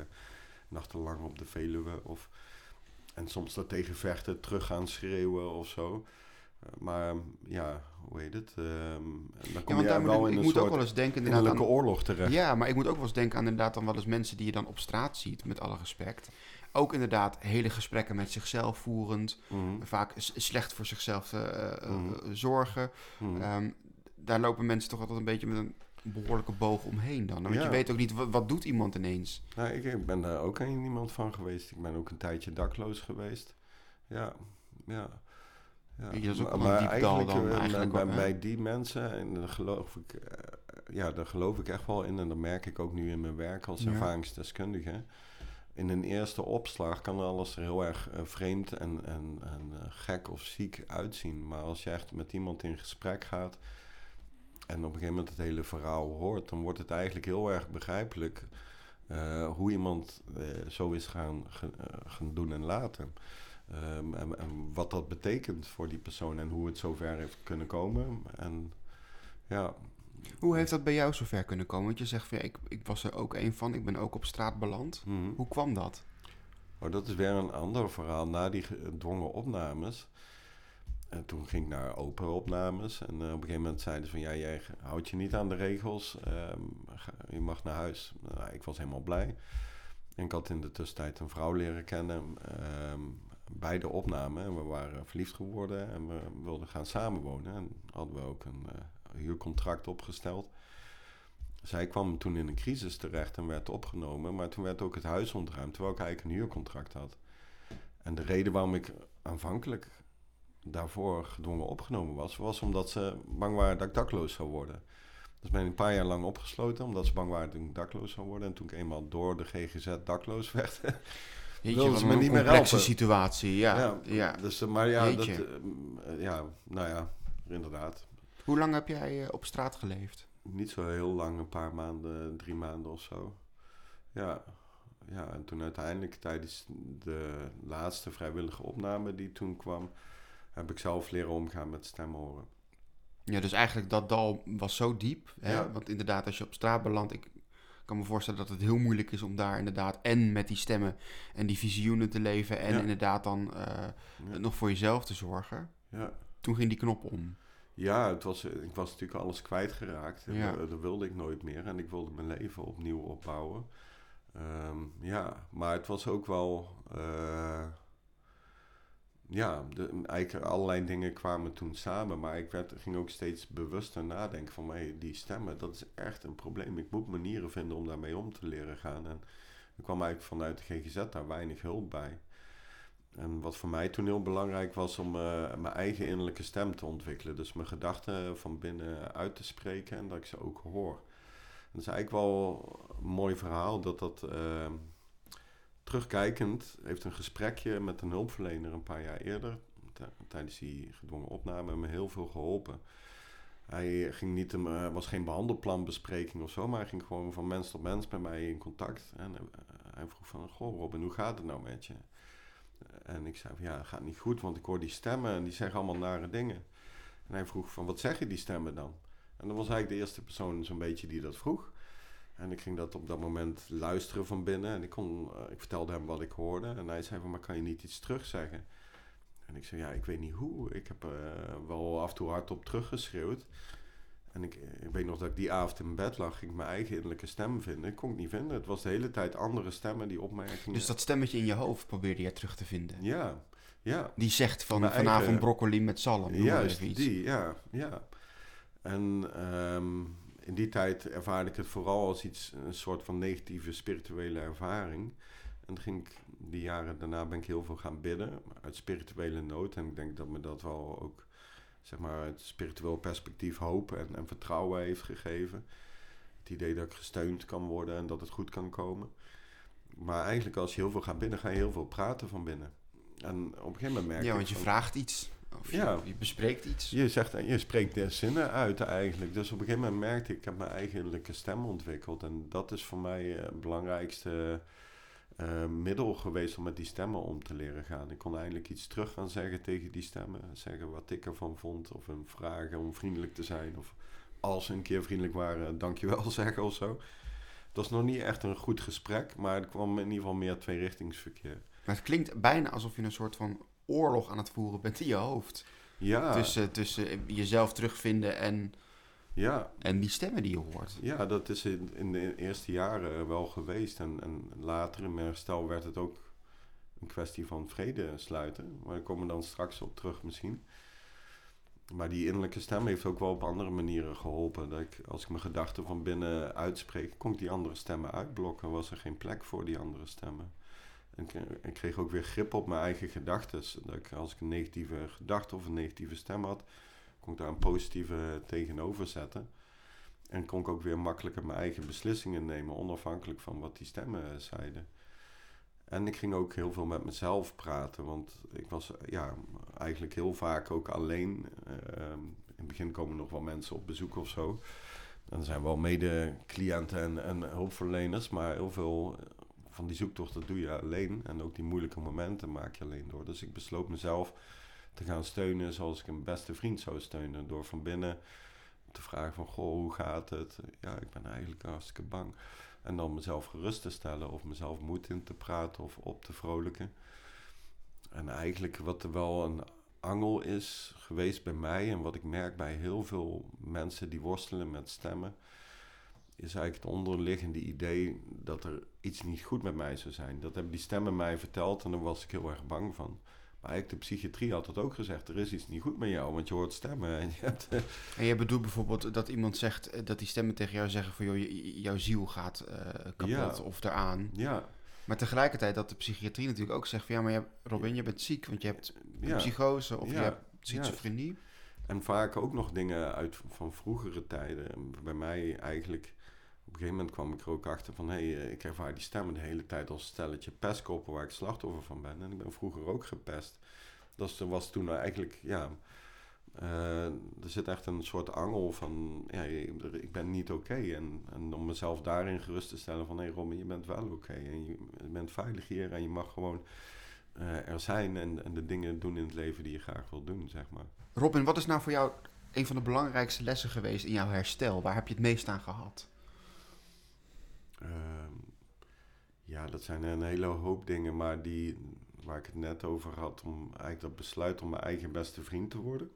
nachtenlang op de Veluwe. Of, en soms dat tegen vechten terug gaan schreeuwen of zo. Uh, maar ja, hoe heet het? Um, dan kom ja, je wel in ik een moet soort ook wel eens denken innerlijke aan, oorlog terecht. Ja, maar ik moet ook wel eens denken aan inderdaad dan wel eens mensen die je dan op straat ziet, met alle respect. Ook inderdaad hele gesprekken met zichzelf voerend. Mhm. Vaak slecht voor zichzelf uh, Mhm. zorgen. Um, daar lopen mensen toch altijd een beetje met een behoorlijke boog omheen dan. Want Ja. je weet ook niet, wat, wat doet iemand ineens? Nou, ik, ik ben daar ook een iemand van geweest. Ik ben ook een tijdje dakloos geweest. Ja, ja. ja. Je, dat is ook Maar- maar eigenlijk, dan, eh, eigenlijk bij, bij die mensen, en daar geloof ik, eh, ja, daar geloof ik echt wel in. En dat merk ik ook nu in mijn werk als Ja. ervaringsdeskundige. In een eerste opslag kan alles er heel erg eh, vreemd en, en, en gek of ziek uitzien. Maar als je echt met iemand in gesprek gaat en op een gegeven moment het hele verhaal hoort, dan wordt het eigenlijk heel erg begrijpelijk eh, hoe iemand eh, zo is gaan, eh, gaan doen en laten. Ehm, en, en wat dat betekent voor die persoon en hoe het zover heeft kunnen komen. En ja, Hoe heeft dat bij jou zover kunnen komen? Want je zegt van ja, ik, ik was er ook een van, ik ben ook op straat beland. mhm. Hoe kwam dat? Oh, dat is weer een ander verhaal. Na die gedwongen opnames. En toen ging ik naar open opnames. En eh, op een gegeven moment zeiden ze van... Ja, jij houdt je niet aan de regels. ehm, je mag naar huis. Nou, ik was helemaal blij. En ik had in de tussentijd een vrouw leren kennen. ehm, bij de opname. En we waren verliefd geworden. En we wilden gaan samenwonen. En hadden we ook een eh, huurcontract opgesteld. Zij kwam toen in een crisis terecht en werd opgenomen. Maar toen werd ook het huis ontruimd, terwijl ik eigenlijk een huurcontract had. En de reden waarom ik aanvankelijk daarvoor gedwongen opgenomen was, was omdat ze bang waren dat ik dakloos zou worden. Dus ben ik een paar jaar lang opgesloten, omdat ze bang waren dat ik dakloos zou worden. En toen ik eenmaal door de GGZ dakloos werd. Wilden ze me niet meer complexe helpen. situatie. Ja, ja. ja, Dus, maar ja, dat, eh, ja, nou ja, inderdaad. Hoe lang heb jij eh, op straat geleefd? Niet zo heel lang, een paar maanden, drie maanden of zo. Ja, ja en toen uiteindelijk tijdens de laatste vrijwillige opname die toen kwam, heb ik zelf leren omgaan met stemhoren. Ja, dus eigenlijk dat dal was zo diep. Hè? Ja. Want inderdaad, als je op straat belandt, ik kan me voorstellen dat het heel moeilijk is om daar inderdaad en met die stemmen en die visioenen te leven en Ja. inderdaad dan eh, Ja, nog voor jezelf te zorgen. ja. Toen ging die knop om. ja het was, ik was natuurlijk alles kwijtgeraakt. Ja. dat, dat wilde ik nooit meer. En ik wilde mijn leven opnieuw opbouwen. Ehm, ja, maar het was ook wel... eh, ja, de, eigenlijk allerlei dingen kwamen toen samen. Maar ik werd, ging ook steeds bewuster nadenken van... Hey, die stemmen, dat is echt een probleem. Ik moet manieren vinden om daarmee om te leren gaan. En er kwam eigenlijk vanuit de GGZ daar weinig hulp bij. En wat voor mij toen heel belangrijk was om eh, mijn eigen innerlijke stem te ontwikkelen. Dus mijn gedachten van binnen uit te spreken en dat ik ze ook hoor. En dat is eigenlijk wel een mooi verhaal dat dat... eh, terugkijkend heeft een gesprekje met een hulpverlener een paar jaar eerder... tijdens die gedwongen opname me heel veel geholpen. Hij ging niet een, eh, was geen behandelplanbespreking of zo, maar hij ging gewoon van mens tot mens met mij in contact. En eh, hij vroeg van, goh Robin, hoe gaat het nou met je? En ik zei van, ja, het gaat niet goed, want ik hoor die stemmen en die zeggen allemaal nare dingen. En hij vroeg van, wat zeggen die stemmen dan? En dat was eigenlijk de eerste persoon zo'n beetje die dat vroeg. En ik ging dat op dat moment luisteren van binnen. En ik, kon, eh, ik vertelde hem wat ik hoorde. En hij zei van, maar kan je niet iets terugzeggen? En ik zei, ja, ik weet niet hoe. Ik heb eh, wel af en toe hardop teruggeschreeuwd. En ik, ik weet nog dat ik die avond in bed lag. Ging ik mijn eigen innerlijke stem vinden. Ik kon het niet vinden. Het was de hele tijd andere stemmen die opmerkingen. Dus dat stemmetje in je hoofd probeerde je terug te vinden. Ja, ja. Die zegt van Mijn vanavond eigen- broccoli met zalm. Juist, die, ja, ja. En ehm, in die tijd ervaarde ik het vooral als iets, een soort van negatieve spirituele ervaring. En ging ik, die jaren daarna ben ik heel veel gaan bidden, uit spirituele nood. En ik denk dat me dat wel ook, zeg maar, uit spiritueel perspectief hoop en, en vertrouwen heeft gegeven. Het idee dat ik gesteund kan worden en dat het goed kan komen. Maar eigenlijk als je heel veel gaat bidden, ga je heel veel praten van binnen. En op een gegeven moment merk Ja, want je van- vraagt iets. Of je, Ja. je bespreekt iets. je, zegt, je spreekt de zinnen uit eigenlijk. Dus op een gegeven moment merkte ik, ik heb mijn eigen innerlijke stem ontwikkeld. En dat is voor mij eh, het belangrijkste eh, middel geweest om met die stemmen om te leren gaan. Ik kon eindelijk iets terug gaan zeggen tegen die stemmen. Zeggen wat ik ervan vond. Of een vragen om vriendelijk te zijn. Of als ze een keer vriendelijk waren, dankjewel zeggen of zo. Het was nog niet echt een goed gesprek, maar het kwam in ieder geval meer tweerichtingsverkeer. Maar het klinkt bijna alsof je een soort van oorlog aan het voeren bent in je hoofd. Ja, Tussen, tussen jezelf terugvinden en, ja, en die stemmen die je hoort. ja, dat is in, in de eerste jaren wel geweest. En, en later in mijn herstel werd het ook een kwestie van vrede sluiten. Maar daar komen we dan straks op terug misschien. Maar die innerlijke stem heeft ook wel op andere manieren geholpen. Dat ik, als ik mijn gedachten van binnen uitspreek, kon ik die andere stemmen uitblokken. Was er geen plek voor die andere stemmen. En ik, kreeg ook weer grip op mijn eigen gedachten. Ik, als ik een negatieve gedachte of een negatieve stem had, kon ik daar een positieve tegenover zetten. En kon ik ook weer makkelijker mijn eigen beslissingen nemen, onafhankelijk van wat die stemmen zeiden. En ik ging ook heel veel met mezelf praten, want ik was ja, eigenlijk heel vaak ook alleen. Ehm, in het begin komen nog wel mensen op bezoek of zo. En er zijn wel mede-cliënten en, en hulpverleners, maar heel veel van die zoektochten doe je alleen. En ook die moeilijke momenten maak je alleen door. Dus ik besloot mezelf te gaan steunen zoals ik een beste vriend zou steunen. Door van binnen te vragen van, goh, hoe gaat het? Ja, ik ben eigenlijk hartstikke bang. En dan mezelf gerust te stellen of mezelf moed in te praten of op te vrolijken. En eigenlijk wat er wel een angel is geweest bij mij en wat ik merk bij heel veel mensen die worstelen met stemmen, is eigenlijk het onderliggende idee dat er iets niet goed met mij zou zijn. Dat hebben die stemmen mij verteld en daar was ik heel erg bang van. Maar eigenlijk de psychiatrie had dat ook gezegd. Er is iets niet goed met jou, want je hoort stemmen. En je hebt, eh, En je bedoelt bijvoorbeeld dat iemand zegt eh, dat die stemmen tegen jou zeggen van joh, jouw ziel gaat eh, kapot Ja. of eraan. ja, Maar tegelijkertijd dat de psychiatrie natuurlijk ook zegt van ja, maar je, Robin, je bent ziek, want je hebt een ja. psychose of Ja. je hebt schizofrenie. En vaak ook nog dingen uit van vroegere tijden. Bij mij eigenlijk, een gegeven moment kwam ik er ook achter van... hé, hey, ik ervaar die stemmen de hele tijd als stelletje pestkoppen waar ik slachtoffer van ben. En ik ben vroeger ook gepest. Er was toen eigenlijk, ja... eh, er zit echt een soort angel van, ja, ik ben niet oké. En, en om mezelf daarin gerust te stellen van... hé hey Robin, je bent wel oké. En je, je bent veilig hier en je mag gewoon eh, er zijn... En, en de dingen doen in het leven die je graag wil doen, zeg maar. Robin, wat is nou voor jou een van de belangrijkste lessen geweest in jouw herstel? Waar heb je het meest aan gehad? Ehm, ja, dat zijn een hele hoop dingen, maar die waar ik het net over had, om eigenlijk dat besluit om mijn eigen beste vriend te worden.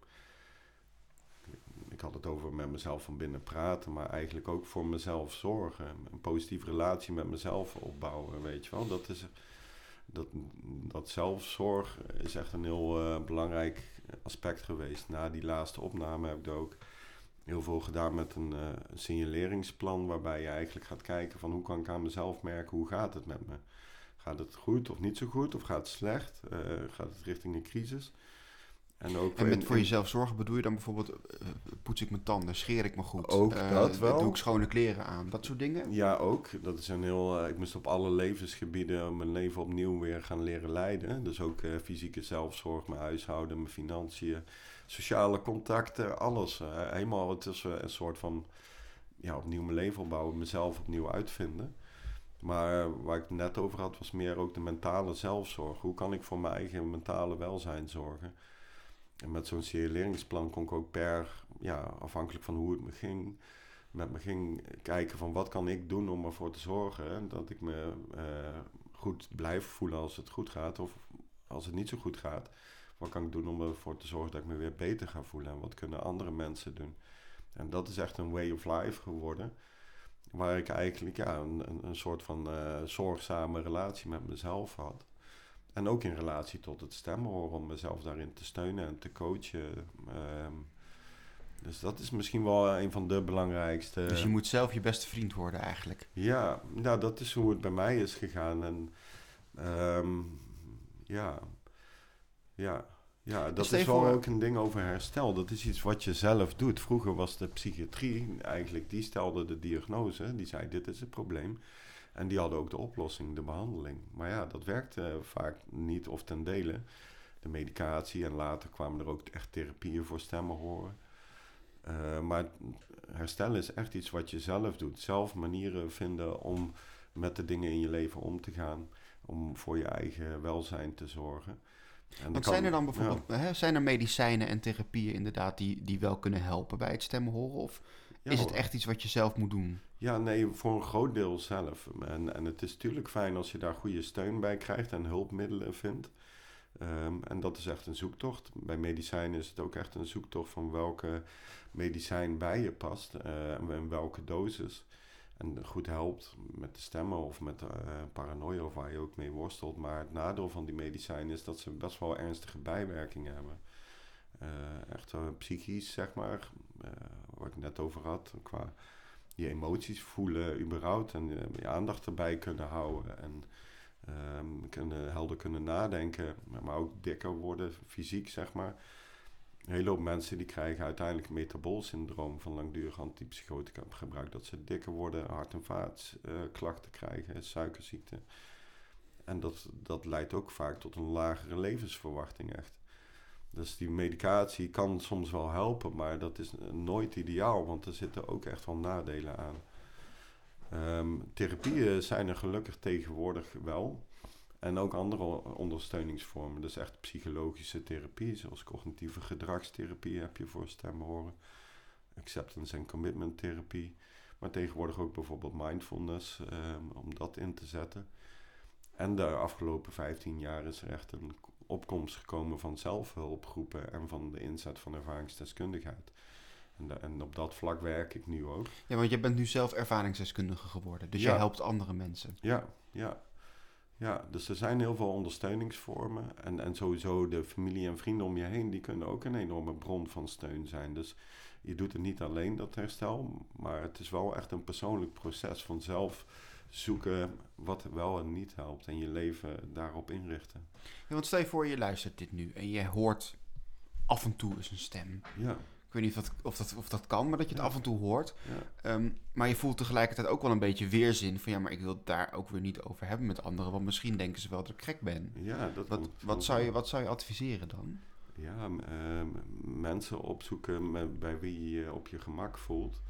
Ik had het over met mezelf van binnen praten, maar eigenlijk ook voor mezelf zorgen. Een positieve relatie met mezelf opbouwen, weet je wel. Dat, is, dat, dat zelfzorg is echt een heel eh, belangrijk aspect geweest. Na die laatste opname heb ik er ook heel veel gedaan met een, eh, een signaleringsplan waarbij je eigenlijk gaat kijken van hoe kan ik aan mezelf merken hoe gaat het met me. Gaat het goed of niet zo goed of gaat het slecht? Eh, gaat het richting een crisis? En ook En met voor in- jezelf zorgen bedoel je dan bijvoorbeeld, eh, poets ik mijn tanden, scheer ik me goed? Ook eh, dat wel. Doe ik schone kleren aan? Dat soort dingen? Ja, ook. Dat is een heel. eh, ik moest op alle levensgebieden mijn leven opnieuw weer gaan leren leiden. Dus ook fysieke zelfzorg, mijn huishouden, mijn financiën, sociale contacten, alles. Helemaal. Het is een soort van. Ja, opnieuw mijn leven opbouwen, mezelf opnieuw uitvinden. Maar waar ik het net over had, was meer ook de mentale zelfzorg. Hoe kan ik voor mijn eigen mentale welzijn zorgen? En met zo'n signaleringsplan kon ik ook per, ja, afhankelijk van hoe het me ging, met me ging kijken van wat kan ik doen om ervoor te zorgen dat ik me eh, goed blijf voelen als het goed gaat of als het niet zo goed gaat. Wat kan ik doen om ervoor te zorgen dat ik me weer beter ga voelen en wat kunnen andere mensen doen. En dat is echt een way of life geworden. Waar ik eigenlijk ja, een, een, soort van eh, zorgzame relatie met mezelf had. En ook in relatie tot het stemmen om mezelf daarin te steunen en te coachen. Ehm, dus dat is misschien wel een van de belangrijkste. Dus je moet zelf je beste vriend worden eigenlijk. Ja, nou dat is hoe het bij mij is gegaan. En ehm, ja, ja, ja, dat stel is wel ook een ding over herstel. Dat is iets wat je zelf doet. Vroeger was de psychiatrie eigenlijk, die stelde de diagnose. Die zei dit is het probleem. En die hadden ook de oplossing, de behandeling. Maar ja, dat werkte vaak niet of ten dele. De medicatie en later kwamen er ook echt therapieën voor stemmen horen. Eh, maar herstellen is echt iets wat je zelf doet. Zelf manieren vinden om met de dingen in je leven om te gaan. om voor je eigen welzijn te zorgen. En Want zijn er dan bijvoorbeeld, hè, zijn er medicijnen en therapieën inderdaad die, die wel kunnen helpen bij het stemmen horen? Of is het echt iets wat je zelf moet doen? Ja, nee, voor een groot deel zelf. En, en het is natuurlijk fijn als je daar goede steun bij krijgt en hulpmiddelen vindt. Ehm, en dat is echt een zoektocht. Bij medicijnen is het ook echt een zoektocht van welke medicijn bij je past uh, en welke dosis. En goed helpt met de stemmen of met uh, paranoia of waar je ook mee worstelt. Maar het nadeel van die medicijnen is dat ze best wel ernstige bijwerkingen hebben. Uh, echt psychisch, zeg maar, waar ik net over had, qua je emoties voelen überhaupt en je aandacht erbij kunnen houden. En Um, kunnen, helder kunnen nadenken, maar ook dikker worden, fysiek zeg maar. Een hele hoop mensen die krijgen uiteindelijk metaboolsyndroom van langdurig antipsychotica gebruik. Dat ze dikker worden, hart- en vaatklachten uh, krijgen, suikerziekte. En dat, dat leidt ook vaak tot een lagere levensverwachting echt. Dus die medicatie kan soms wel helpen, maar dat is nooit ideaal, want er zitten ook echt wel nadelen aan. Um, therapieën zijn er gelukkig tegenwoordig wel. En ook andere ondersteuningsvormen. Dus echt psychologische therapie, zoals cognitieve gedragstherapie heb je voor horen. Acceptance en commitment therapie. Maar tegenwoordig ook bijvoorbeeld mindfulness, um, om dat in te zetten. En de afgelopen 15 jaar is er echt een opkomst gekomen van zelfhulpgroepen en van de inzet van ervaringsdeskundigheid. En, en, op dat vlak werk ik nu ook. Ja, want je bent nu zelf ervaringsdeskundige geworden. Dus je helpt andere mensen. Ja, ja. Ja, dus er zijn heel veel ondersteuningsvormen. En, en sowieso de familie en vrienden om je heen, die kunnen ook een enorme bron van steun zijn. Dus je doet het niet alleen, dat herstel. Maar het is wel echt een persoonlijk proces van zelf zoeken wat wel en niet helpt. En je leven daarop inrichten. Ja, want stel je voor, je luistert dit nu en je hoort af en toe eens een stem. Ja. Ik weet niet of dat, of dat, of dat kan, maar dat je het af en toe hoort. Ja. Ehm, maar je voelt tegelijkertijd ook wel een beetje weerzin van ja, maar ik wil het daar ook weer niet over hebben met anderen, want misschien denken ze wel dat ik gek ben. Ja, dat wat, wat, zou je, wat zou je adviseren dan? Ja, uh, mensen opzoeken met, bij wie je op je gemak voelt,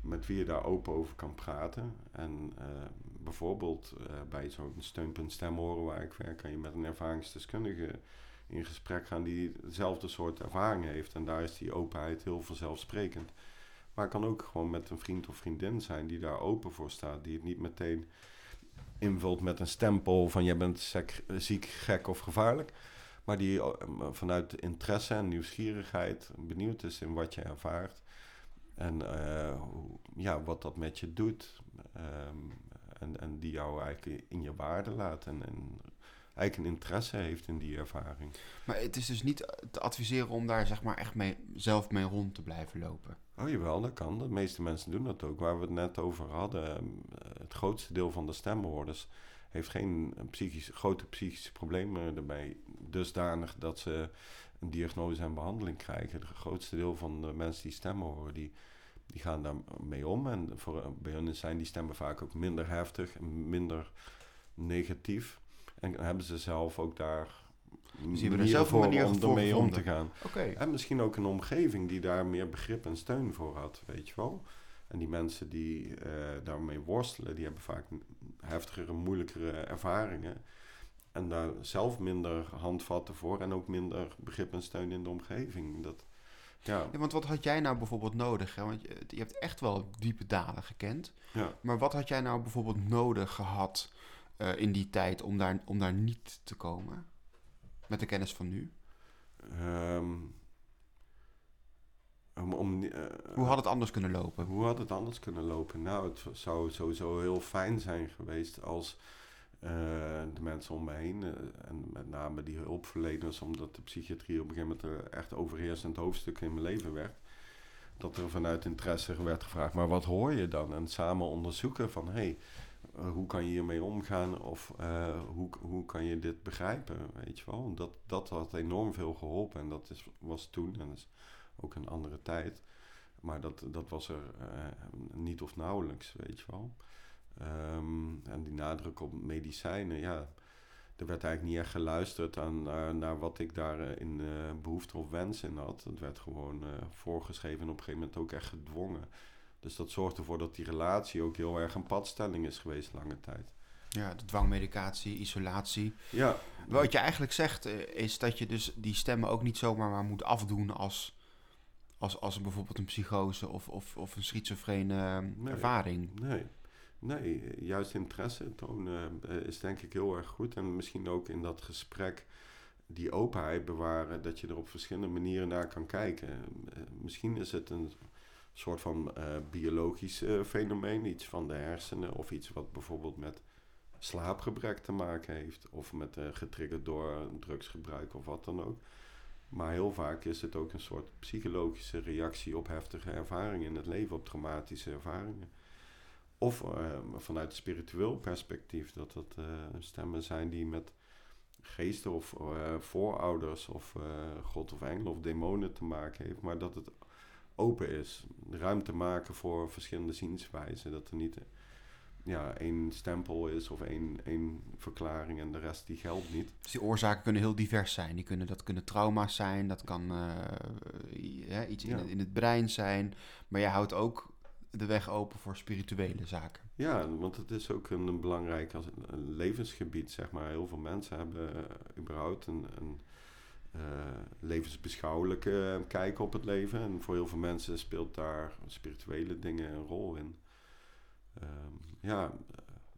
met wie je daar open over kan praten. En uh, bijvoorbeeld uh, bij zo'n steunpunt stemhoren waar ik werk, kan je met een ervaringsdeskundige in gesprek gaan die hetzelfde soort ervaring heeft. En daar is die openheid heel vanzelfsprekend. Maar het kan ook gewoon met een vriend of vriendin zijn die daar open voor staat. Die het niet meteen invult met een stempel van jij bent ziek, gek of gevaarlijk. Maar die eh, vanuit interesse en nieuwsgierigheid benieuwd is in wat je ervaart. En uh, ja, wat dat met je doet. Um, en, en die jou eigenlijk in je waarde laat en, en eigenlijk een interesse heeft in die ervaring. Maar het is dus niet te adviseren om daar zeg maar echt mee, zelf mee rond te blijven lopen. Oh jawel, dat kan. De meeste mensen doen dat ook. Waar we het net over hadden, ehm, het grootste deel van de stemhoorders heeft geen psychisch, grote psychische problemen erbij. Dusdanig dat ze een diagnose en behandeling krijgen. Het grootste deel van de mensen die stemmen horen, die, die gaan daar mee om. En voor, bij hen zijn die stemmen vaak ook minder heftig minder negatief. En hebben ze zelf ook daar dus hebben er zelf een manier om ermee om te gaan. Okay. En misschien ook een omgeving die daar meer begrip en steun voor had, weet je wel. En die mensen die uh, daarmee worstelen, die hebben vaak heftigere, moeilijkere ervaringen. En daar zelf minder handvatten voor en ook minder begrip en steun in de omgeving. Dat, ja. ja want wat had jij nou bijvoorbeeld nodig? Hè? Want je, je hebt echt wel diepe dalen gekend. Ja. Maar wat had jij nou bijvoorbeeld nodig gehad uh, in die tijd om daar, om daar niet te komen? Met de kennis van nu? Um, om, om, uh, hoe had het anders kunnen lopen? Hoe had het anders kunnen lopen? Nou, het zou sowieso heel fijn zijn geweest als uh, de mensen om me heen, uh, en met name die hulpverleners, omdat de psychiatrie op een gegeven moment echt overheersend hoofdstuk in mijn leven werd, dat er vanuit interesse werd gevraagd, maar wat hoor je dan? En samen onderzoeken van, hé, hey, hoe kan je hiermee omgaan of hoe, hoe kan je dit begrijpen, weet je wel. Dat, dat had enorm veel geholpen en dat is, was toen en is ook een andere tijd. Maar dat, dat was er niet of nauwelijks, weet je wel. Um, en die nadruk op medicijnen, ja, er werd eigenlijk niet echt geluisterd aan, naar wat ik daar in behoefte of wens in had. Het werd gewoon voorgeschreven en op een gegeven moment ook echt gedwongen. Dus dat zorgt ervoor dat die relatie ook heel erg een padstelling is geweest lange tijd. Ja, de dwangmedicatie, isolatie. Ja. Wat je eigenlijk zegt eh, is dat je dus die stemmen ook niet zomaar maar moet afdoen als, als, als bijvoorbeeld een psychose of, of, of een schizofrene eh, Nee. ervaring. Nee. Nee, juist interesse tonen eh, is denk ik heel erg goed. En misschien ook in dat gesprek die openheid bewaren, dat je er op verschillende manieren naar kan kijken. Eh, misschien is het een soort van eh, biologisch fenomeen, iets van de hersenen, of iets wat bijvoorbeeld met slaapgebrek te maken heeft, of met getriggerd door drugsgebruik of wat dan ook. Maar heel vaak is het ook een soort psychologische reactie op heftige ervaringen in het leven, op traumatische ervaringen. Of eh, vanuit spiritueel perspectief, dat dat eh, stemmen zijn die met geesten of eh, voorouders of god of engelen of demonen te maken heeft, maar dat het open is. Ruimte maken voor verschillende zienswijzen. Dat er niet ja, één stempel is of één, één verklaring en de rest die geldt niet. Dus die oorzaken kunnen heel divers zijn. Die kunnen, dat kunnen trauma's zijn, dat kan iets in, Ja. het, in het brein zijn. Maar je houdt ook de weg open voor spirituele zaken. Ja, want het is ook een, belangrijk als een levensgebied, zeg maar. Heel veel mensen hebben eh, überhaupt een, een eh, levensbeschouwelijke kijk op het leven. En voor heel veel mensen speelt daar spirituele dingen een rol in. Ehm, ja,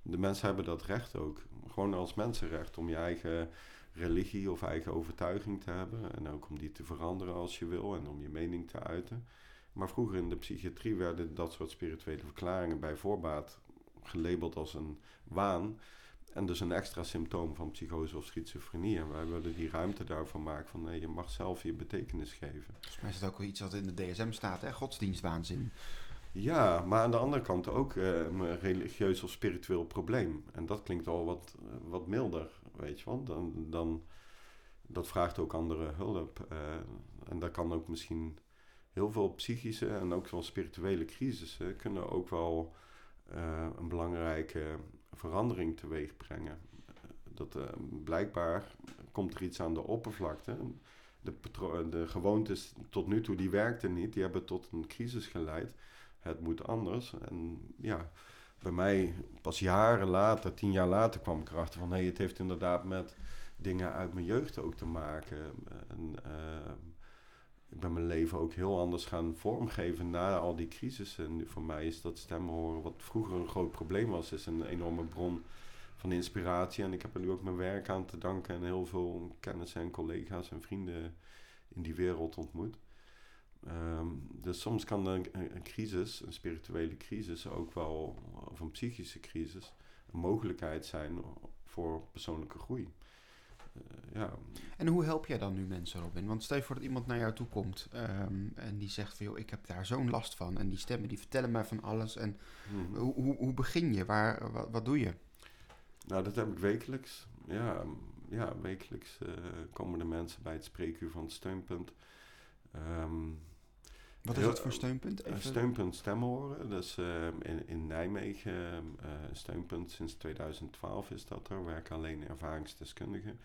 de mensen hebben dat recht ook. Gewoon als mensenrecht om je eigen religie of eigen overtuiging te hebben. En ook om die te veranderen als je wil en om je mening te uiten. Maar vroeger in de psychiatrie werden dat soort spirituele verklaringen bij voorbaat gelabeld als een waan. En dus een extra symptoom van psychose of schizofrenie. En wij willen die ruimte daarvan maken van nee, je mag zelf je betekenis geven. Volgens mij is dat ook wel iets wat in de DSM staat, hè? godsdienstwaanzin. Ja, maar aan de andere kant ook eh, een religieus of spiritueel probleem. En dat klinkt al wat, eh, wat milder, weet je wel. Dan, dan, dat vraagt ook andere hulp. eh, en daar kan ook misschien heel veel psychische en ook wel spirituele crisissen kunnen ook wel eh, een belangrijke verandering teweeg brengen. Dat eh, blijkbaar komt er iets aan de oppervlakte. De, de gewoontes tot nu toe die werkten niet, die hebben tot een crisis geleid het moet anders. En ja, bij mij pas jaren later, tien jaar later, kwam ik erachter van... hé, het heeft inderdaad met dingen uit mijn jeugd ook te maken. En, eh, ik ben mijn leven ook heel anders gaan vormgeven na al die crisissen. En voor mij is dat stemmen horen, wat vroeger een groot probleem was... is een enorme bron van inspiratie. En ik heb er nu ook mijn werk aan te danken... en heel veel kennissen en collega's en vrienden in die wereld ontmoet. Ehm, dus soms kan een crisis, een spirituele crisis, ook wel, of een psychische crisis, een mogelijkheid zijn voor persoonlijke groei. Eh, ja, En hoe help jij dan nu mensen, Robin? Want stel je voor dat iemand naar jou toe komt ehm, en die zegt van... joh, ik heb daar zo'n last van. En die stemmen die vertellen mij van alles. En mhm. hoe, hoe, hoe begin je? Waar, wat, wat doe je? Nou, dat heb ik wekelijks. Ja, ja wekelijks eh, komen de mensen bij het spreekuur van het steunpunt. Ehm, Wat is dat voor steunpunt? Even- steunpunt stemmen horen. Dus eh, in, in Nijmegen, eh, steunpunt sinds 2012 is dat er. Werken alleen ervaringsdeskundigen.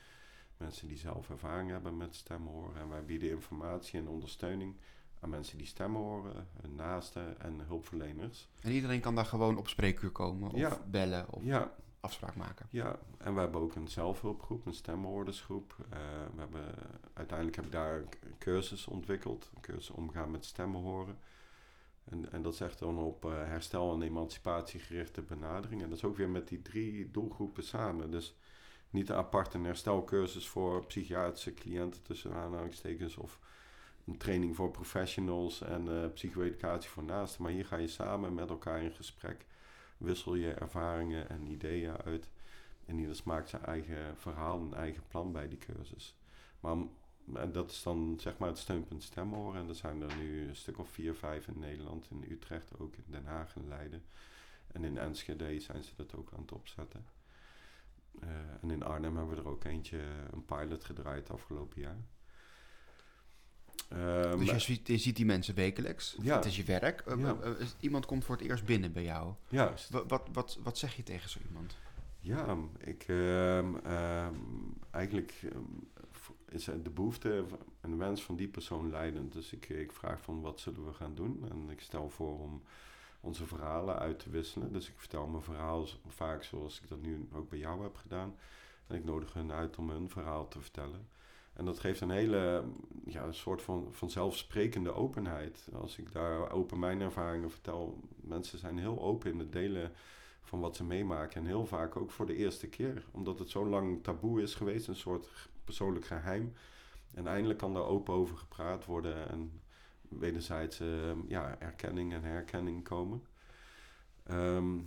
Mensen die zelf ervaring hebben met stemmen horen. En wij bieden informatie en ondersteuning aan mensen die stemmen horen, hun naasten en hulpverleners. En iedereen kan daar gewoon op spreekuur komen of Ja. bellen of Ja, afspraak maken. ja, en we hebben ook een zelfhulpgroep, een stemmenhoordersgroep. Eh, we hebben, uiteindelijk heb ik daar een cursus ontwikkeld, een cursus omgaan met stemmen horen. En, en dat is echt dan op eh, herstel en emancipatie gerichte benadering. En dat is ook weer met die drie doelgroepen samen. Dus niet apart een herstelcursus voor psychiatrische cliënten tussen aanhalingstekens of een training voor professionals en eh psycho-educatie voor naasten. Maar hier ga je samen met elkaar in gesprek, wissel je ervaringen en ideeën uit. En ieders maakt zijn eigen verhaal, een eigen plan bij die cursus. Maar en dat is dan zeg maar het steunpunt stemmen horen. En er zijn er nu een stuk of vier, vijf in Nederland, in Utrecht ook, in Den Haag en Leiden. En in Enschede zijn ze dat ook aan het opzetten. Eh, en in Arnhem hebben we er ook eentje, een pilot gedraaid afgelopen jaar. Ehm, Dus je ziet, je ziet die mensen wekelijks. Ja. Het is je werk. Eh, Ja. eh, eh, iemand komt voor het eerst binnen bij jou. Juist. Wat, wat, wat, wat zeg je tegen zo iemand? Ja, ik, ehm, ehm, eigenlijk ehm, is de behoefte en de wens van die persoon leidend. Dus ik, ik vraag van wat zullen we gaan doen? En ik stel voor om onze verhalen uit te wisselen. Dus ik vertel mijn verhaal vaak zoals ik dat nu ook bij jou heb gedaan. En ik nodig hen uit om hun verhaal te vertellen. En dat geeft een hele ja, een soort van, zelfsprekende openheid. Als ik daar open mijn ervaringen vertel, mensen zijn heel open in het delen van wat ze meemaken. En heel vaak ook voor de eerste keer. Omdat het zo lang taboe is geweest, een soort persoonlijk geheim. En eindelijk kan daar open over gepraat worden en wederzijds ja, erkenning en herkenning komen. Ehm,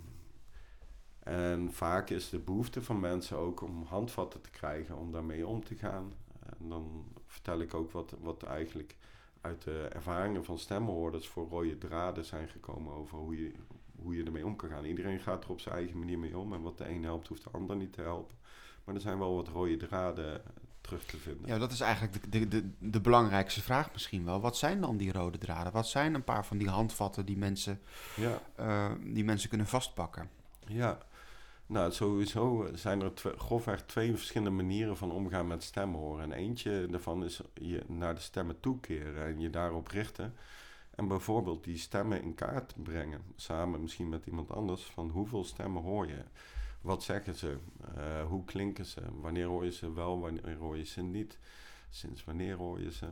en vaak is de behoefte van mensen ook om handvatten te krijgen om daarmee om te gaan. En dan vertel ik ook wat, wat eigenlijk uit de ervaringen van stemmenhoorders voor rode draden zijn gekomen over hoe je, hoe je ermee om kan gaan. Iedereen gaat er op zijn eigen manier mee om en wat de een helpt, hoeft de ander niet te helpen. Maar er zijn wel wat rode draden terug te vinden. Ja, dat is eigenlijk de, de, de, de belangrijkste vraag misschien wel. Wat zijn dan die rode draden? Wat zijn een paar van die handvatten die mensen, ja. Uh, die mensen kunnen vastpakken? Ja, nou, sowieso zijn er twee, grofweg twee verschillende manieren van omgaan met stemmen horen. En eentje daarvan is je naar de stemmen toekeren en je daarop richten. En bijvoorbeeld die stemmen in kaart brengen, samen misschien met iemand anders, van hoeveel stemmen hoor je? Wat zeggen ze? Uh, hoe klinken ze? Wanneer hoor je ze wel, wanneer hoor je ze niet? Sinds wanneer hoor je ze?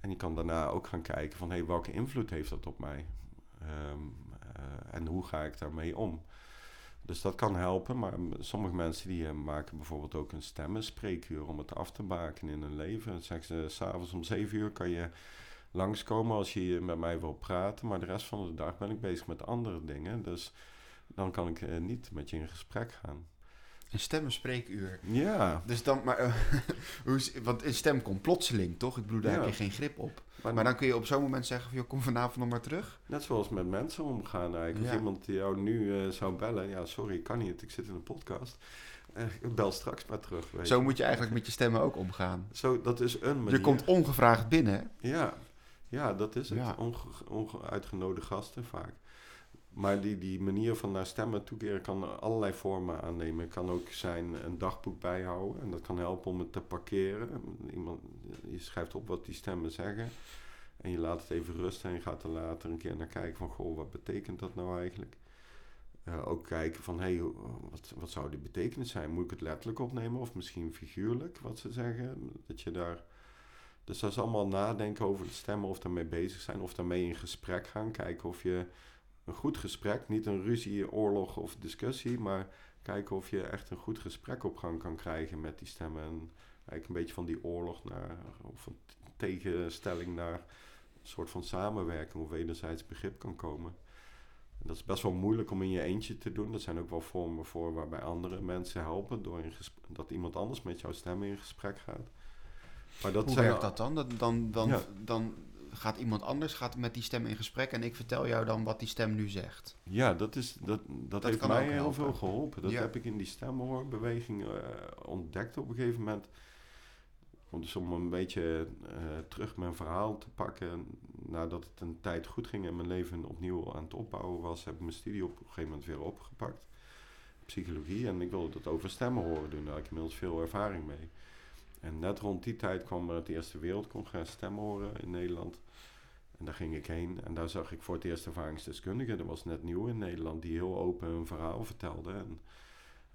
En je kan daarna ook gaan kijken van, hey, welke invloed heeft dat op mij? Um, en hoe ga ik daarmee om? Dus dat kan helpen, maar sommige mensen die uh, maken bijvoorbeeld ook een stemmenspreekuur om het af te baken in hun leven. Dan zeggen ze, s'avonds om zeven uur kan je langskomen als je met mij wil praten, maar de rest van de dag ben ik bezig met andere dingen. Dus dan kan ik uh, niet met je in gesprek gaan. Een stemmenspreekuur. Ja. Dus dan, maar, uh, want een stem komt plotseling, toch? Ik bedoel, daar heb je geen grip op. Maar, maar dan kun je op zo'n moment zeggen, van, joh, kom vanavond nog maar terug. Net zoals met mensen omgaan eigenlijk. Als iemand jou nu uh, zou bellen, ja, sorry, ik kan niet, ik zit in een podcast. ik bel straks maar terug. Weet Zo moet je eigenlijk met je stemmen ook omgaan. Zo, dat is een manier. Je komt ongevraagd binnen. Ja, ja dat is het. Ja. Onge, uitgenodigde gasten vaak. Maar die, die manier van naar stemmen toekeren kan allerlei vormen aannemen. Het kan ook zijn een dagboek bijhouden. En dat kan helpen om het te parkeren. Iemand, je schrijft op wat die stemmen zeggen. En je laat het even rusten en je gaat er later een keer naar kijken van... Goh, wat betekent dat nou eigenlijk? Uh, ook kijken van, hé, hey, wat, wat zou die betekenis zijn? Moet ik het letterlijk opnemen of misschien figuurlijk, wat ze zeggen? Dat je daar... Dus dat is allemaal nadenken over de stemmen of daarmee bezig zijn. Of daarmee in gesprek gaan. Kijken of je een goed gesprek, niet een ruzie, oorlog of discussie, maar kijken of je echt een goed gesprek op gang kan krijgen met die stemmen. En eigenlijk een beetje van die oorlog naar, of van tegenstelling naar een soort van samenwerking of wederzijds begrip kan komen. En dat is best wel moeilijk om in je eentje te doen. Er zijn ook wel vormen voor waarbij andere mensen helpen door in dat iemand anders met jouw stem in gesprek gaat. Maar dat Hoe werkt dat dan? Dan, dan, dan, dan gaat iemand anders gaat met die stem in gesprek en ik vertel jou dan wat die stem nu zegt. Ja, dat, is, dat, dat, heeft mij heel veel geholpen. Dat heb ik in die stemhoorbeweging uh, ontdekt op een gegeven moment. Dus om een beetje uh, terug mijn verhaal te pakken. Nadat het een tijd goed ging en mijn leven opnieuw aan het opbouwen was, heb ik mijn studie op een gegeven moment weer opgepakt. Psychologie. En ik wilde dat over stemmen horen doen. Daar heb ik inmiddels veel ervaring mee. En net rond die tijd kwam er het Eerste Wereldcongres Stemmen Horen in Nederland. En daar ging ik heen en daar zag ik voor het eerst ervaringsdeskundigen. Dat was net nieuw in Nederland, die heel open hun verhaal vertelden. En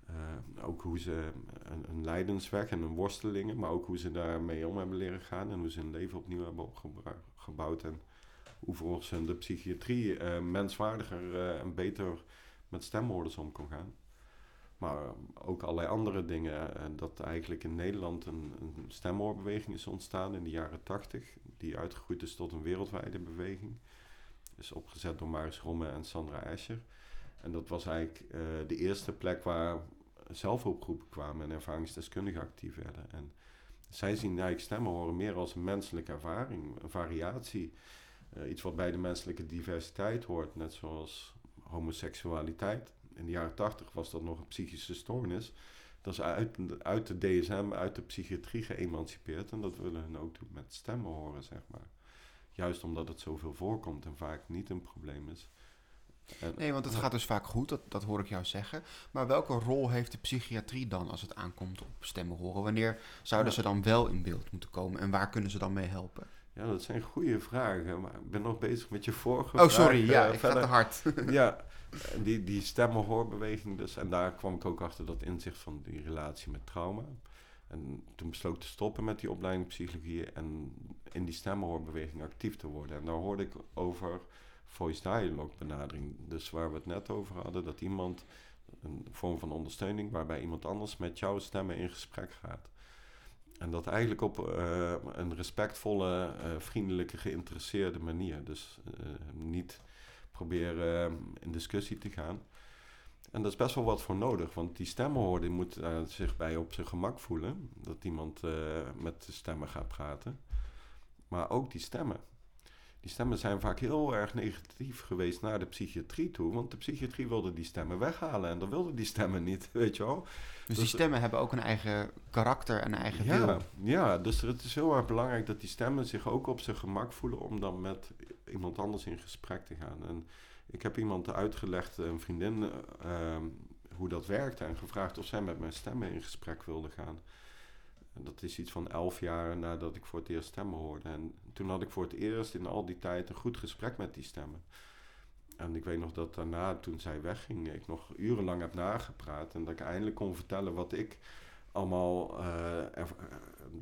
uh, ook hoe ze een, een lijdensweg en een worstelingen, maar ook hoe ze daarmee om hebben leren gaan en hoe ze hun leven opnieuw hebben opgebouwd. En hoe volgens hun de psychiatrie uh, menswaardiger uh, en beter met stemhoorders om kon gaan. Maar ook allerlei andere dingen. En dat eigenlijk in Nederland een, een stemmoorbeweging is ontstaan in de jaren tachtig. Die uitgegroeid is tot een wereldwijde beweging. Is opgezet door Maris Romme en Sandra Escher. En dat was eigenlijk uh, de eerste plek waar zelfhulpgroepen kwamen en ervaringsdeskundigen actief werden. En zij zien eigenlijk stemmen horen meer als een menselijke ervaring, een variatie. Uh, iets wat bij de menselijke diversiteit hoort, net zoals homoseksualiteit in de jaren tachtig was dat nog een psychische stoornis. Dat is uit, uit de DSM, uit de psychiatrie geëmancipeerd. En dat willen hun ook doen met stemmen horen, zeg maar. Juist omdat het zoveel voorkomt en vaak niet een probleem is. nee, want het gaat dus vaak goed, dat, dat hoor ik jou zeggen. Maar welke rol heeft de psychiatrie dan als het aankomt op stemmen horen? Wanneer zouden ze dan wel in beeld moeten komen en waar kunnen ze dan mee helpen? Ja, dat zijn goede vragen, maar ik ben nog bezig met je vorige Oh, sorry, ja, eh, ik ga te hard. ja, die, die stemmenhoorbeweging dus. En daar kwam ik ook achter dat inzicht van die relatie met trauma. En toen besloot ik te stoppen met die opleiding psychologie en in die stemmenhoorbeweging actief te worden. En daar hoorde ik over voice dialogue benadering. Dus waar we het net over hadden, dat iemand een vorm van ondersteuning waarbij iemand anders met jouw stemmen in gesprek gaat. En dat eigenlijk op eh, een respectvolle, eh, vriendelijke, geïnteresseerde manier. Dus eh, niet proberen eh, in discussie te gaan. En daar is best wel wat voor nodig, want die stemmenhoorder moet eh, zich bij op zijn gemak voelen. Dat iemand eh, met de stemmen gaat praten. Maar ook die stemmen. Die stemmen zijn vaak heel erg negatief geweest naar de psychiatrie toe. Want de psychiatrie wilde die stemmen weghalen en dan wilden die stemmen niet, weet je wel. Dus die Dus- stemmen hebben ook een eigen karakter en een eigen Ja, wil. ja, dus het is heel erg belangrijk dat die stemmen zich ook op zijn gemak voelen om dan met iemand anders in gesprek te gaan. En ik heb iemand uitgelegd, een vriendin, eh, hoe dat werkte en gevraagd of zij met mijn stemmen in gesprek wilde gaan. Dat is iets van elf jaar nadat ik voor het eerst stemmen hoorde. En toen had ik voor het eerst in al die tijd een goed gesprek met die stemmen. En ik weet nog dat daarna, toen zij wegging, ik nog urenlang heb nagepraat. En dat ik eindelijk kon vertellen wat ik allemaal eh, eh,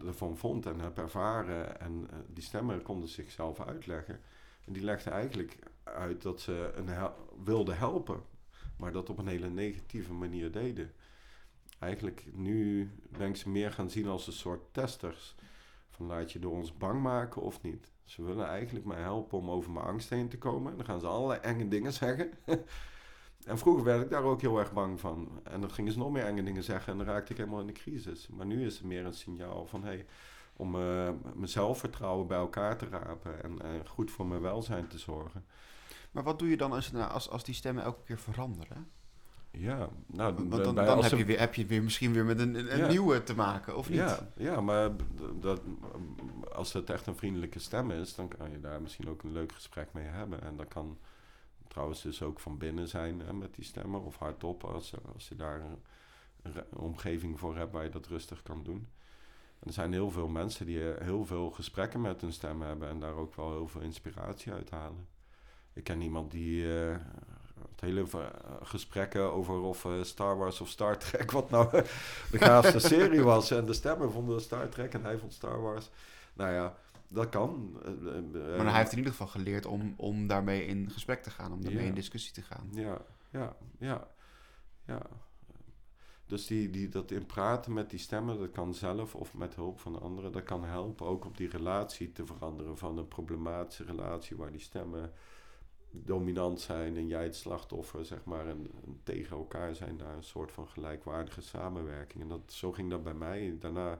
ervan vond en heb ervaren. En eh, die stemmen konden zichzelf uitleggen. En die legden eigenlijk uit dat ze een hel- wilden helpen, maar dat op een hele negatieve manier deden. Eigenlijk nu ben ik ze meer gaan zien als een soort testers. Van laat je door ons bang maken of niet. Ze willen eigenlijk mij helpen om over mijn angst heen te komen. En dan gaan ze allerlei enge dingen zeggen. en vroeger werd ik daar ook heel erg bang van. En dan gingen ze nog meer enge dingen zeggen en dan raakte ik helemaal in de crisis. Maar nu is het meer een signaal van hey, om eh, mijn zelfvertrouwen bij elkaar te rapen en goed voor mijn welzijn te zorgen. Maar wat doe je dan als, nou, als, als die stemmen elke keer veranderen? Ja, nou, Want dan, dan heb, je weer, heb je weer misschien weer met een, een Ja. nieuwe te maken, of niet? Ja, ja maar dat, als het echt een vriendelijke stem is, dan kan je daar misschien ook een leuk gesprek mee hebben. En dat kan trouwens dus ook van binnen zijn hè, met die stemmen, of hardop als, als je daar een, een omgeving voor hebt waar je dat rustig kan doen. En er zijn heel veel mensen die eh, heel veel gesprekken met hun stem hebben en daar ook wel heel veel inspiratie uit halen. Ik ken iemand die eh, had hele v- gesprekken over of eh, Star Wars of Star Trek, wat nou de gaafste serie was. En de stemmen vonden Star Trek en hij vond Star Wars. Nou ja, dat kan. Eh, eh, Maar hij heeft in ieder geval geleerd om, om daarmee in gesprek te gaan, om daarmee Ja. in discussie te gaan. Ja, ja, ja, ja. Dus die, die, dat in praten met die stemmen, dat kan zelf of met hulp van anderen, dat kan helpen ook op die relatie te veranderen van een problematische relatie waar die stemmen dominant zijn en jij het slachtoffer, zeg maar, en, en tegen elkaar zijn naar een soort van gelijkwaardige samenwerking. En dat, zo ging dat bij mij. Daarna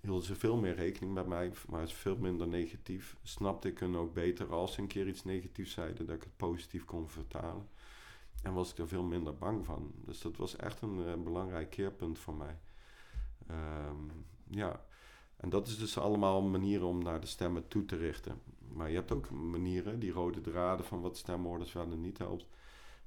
hielden ze veel meer rekening met mij, maar het is veel minder negatief. Snapte ik hun ook beter als ze een keer iets negatiefs zeiden, dat ik het positief kon vertalen. En was ik er veel minder bang van. Dus dat was echt een eh, belangrijk keerpunt voor mij. Ehm, ja, en dat is dus allemaal manieren om naar de stemmen toe te richten. Maar je hebt ook manieren, die rode draden van wat stemhoorders wel en niet helpt.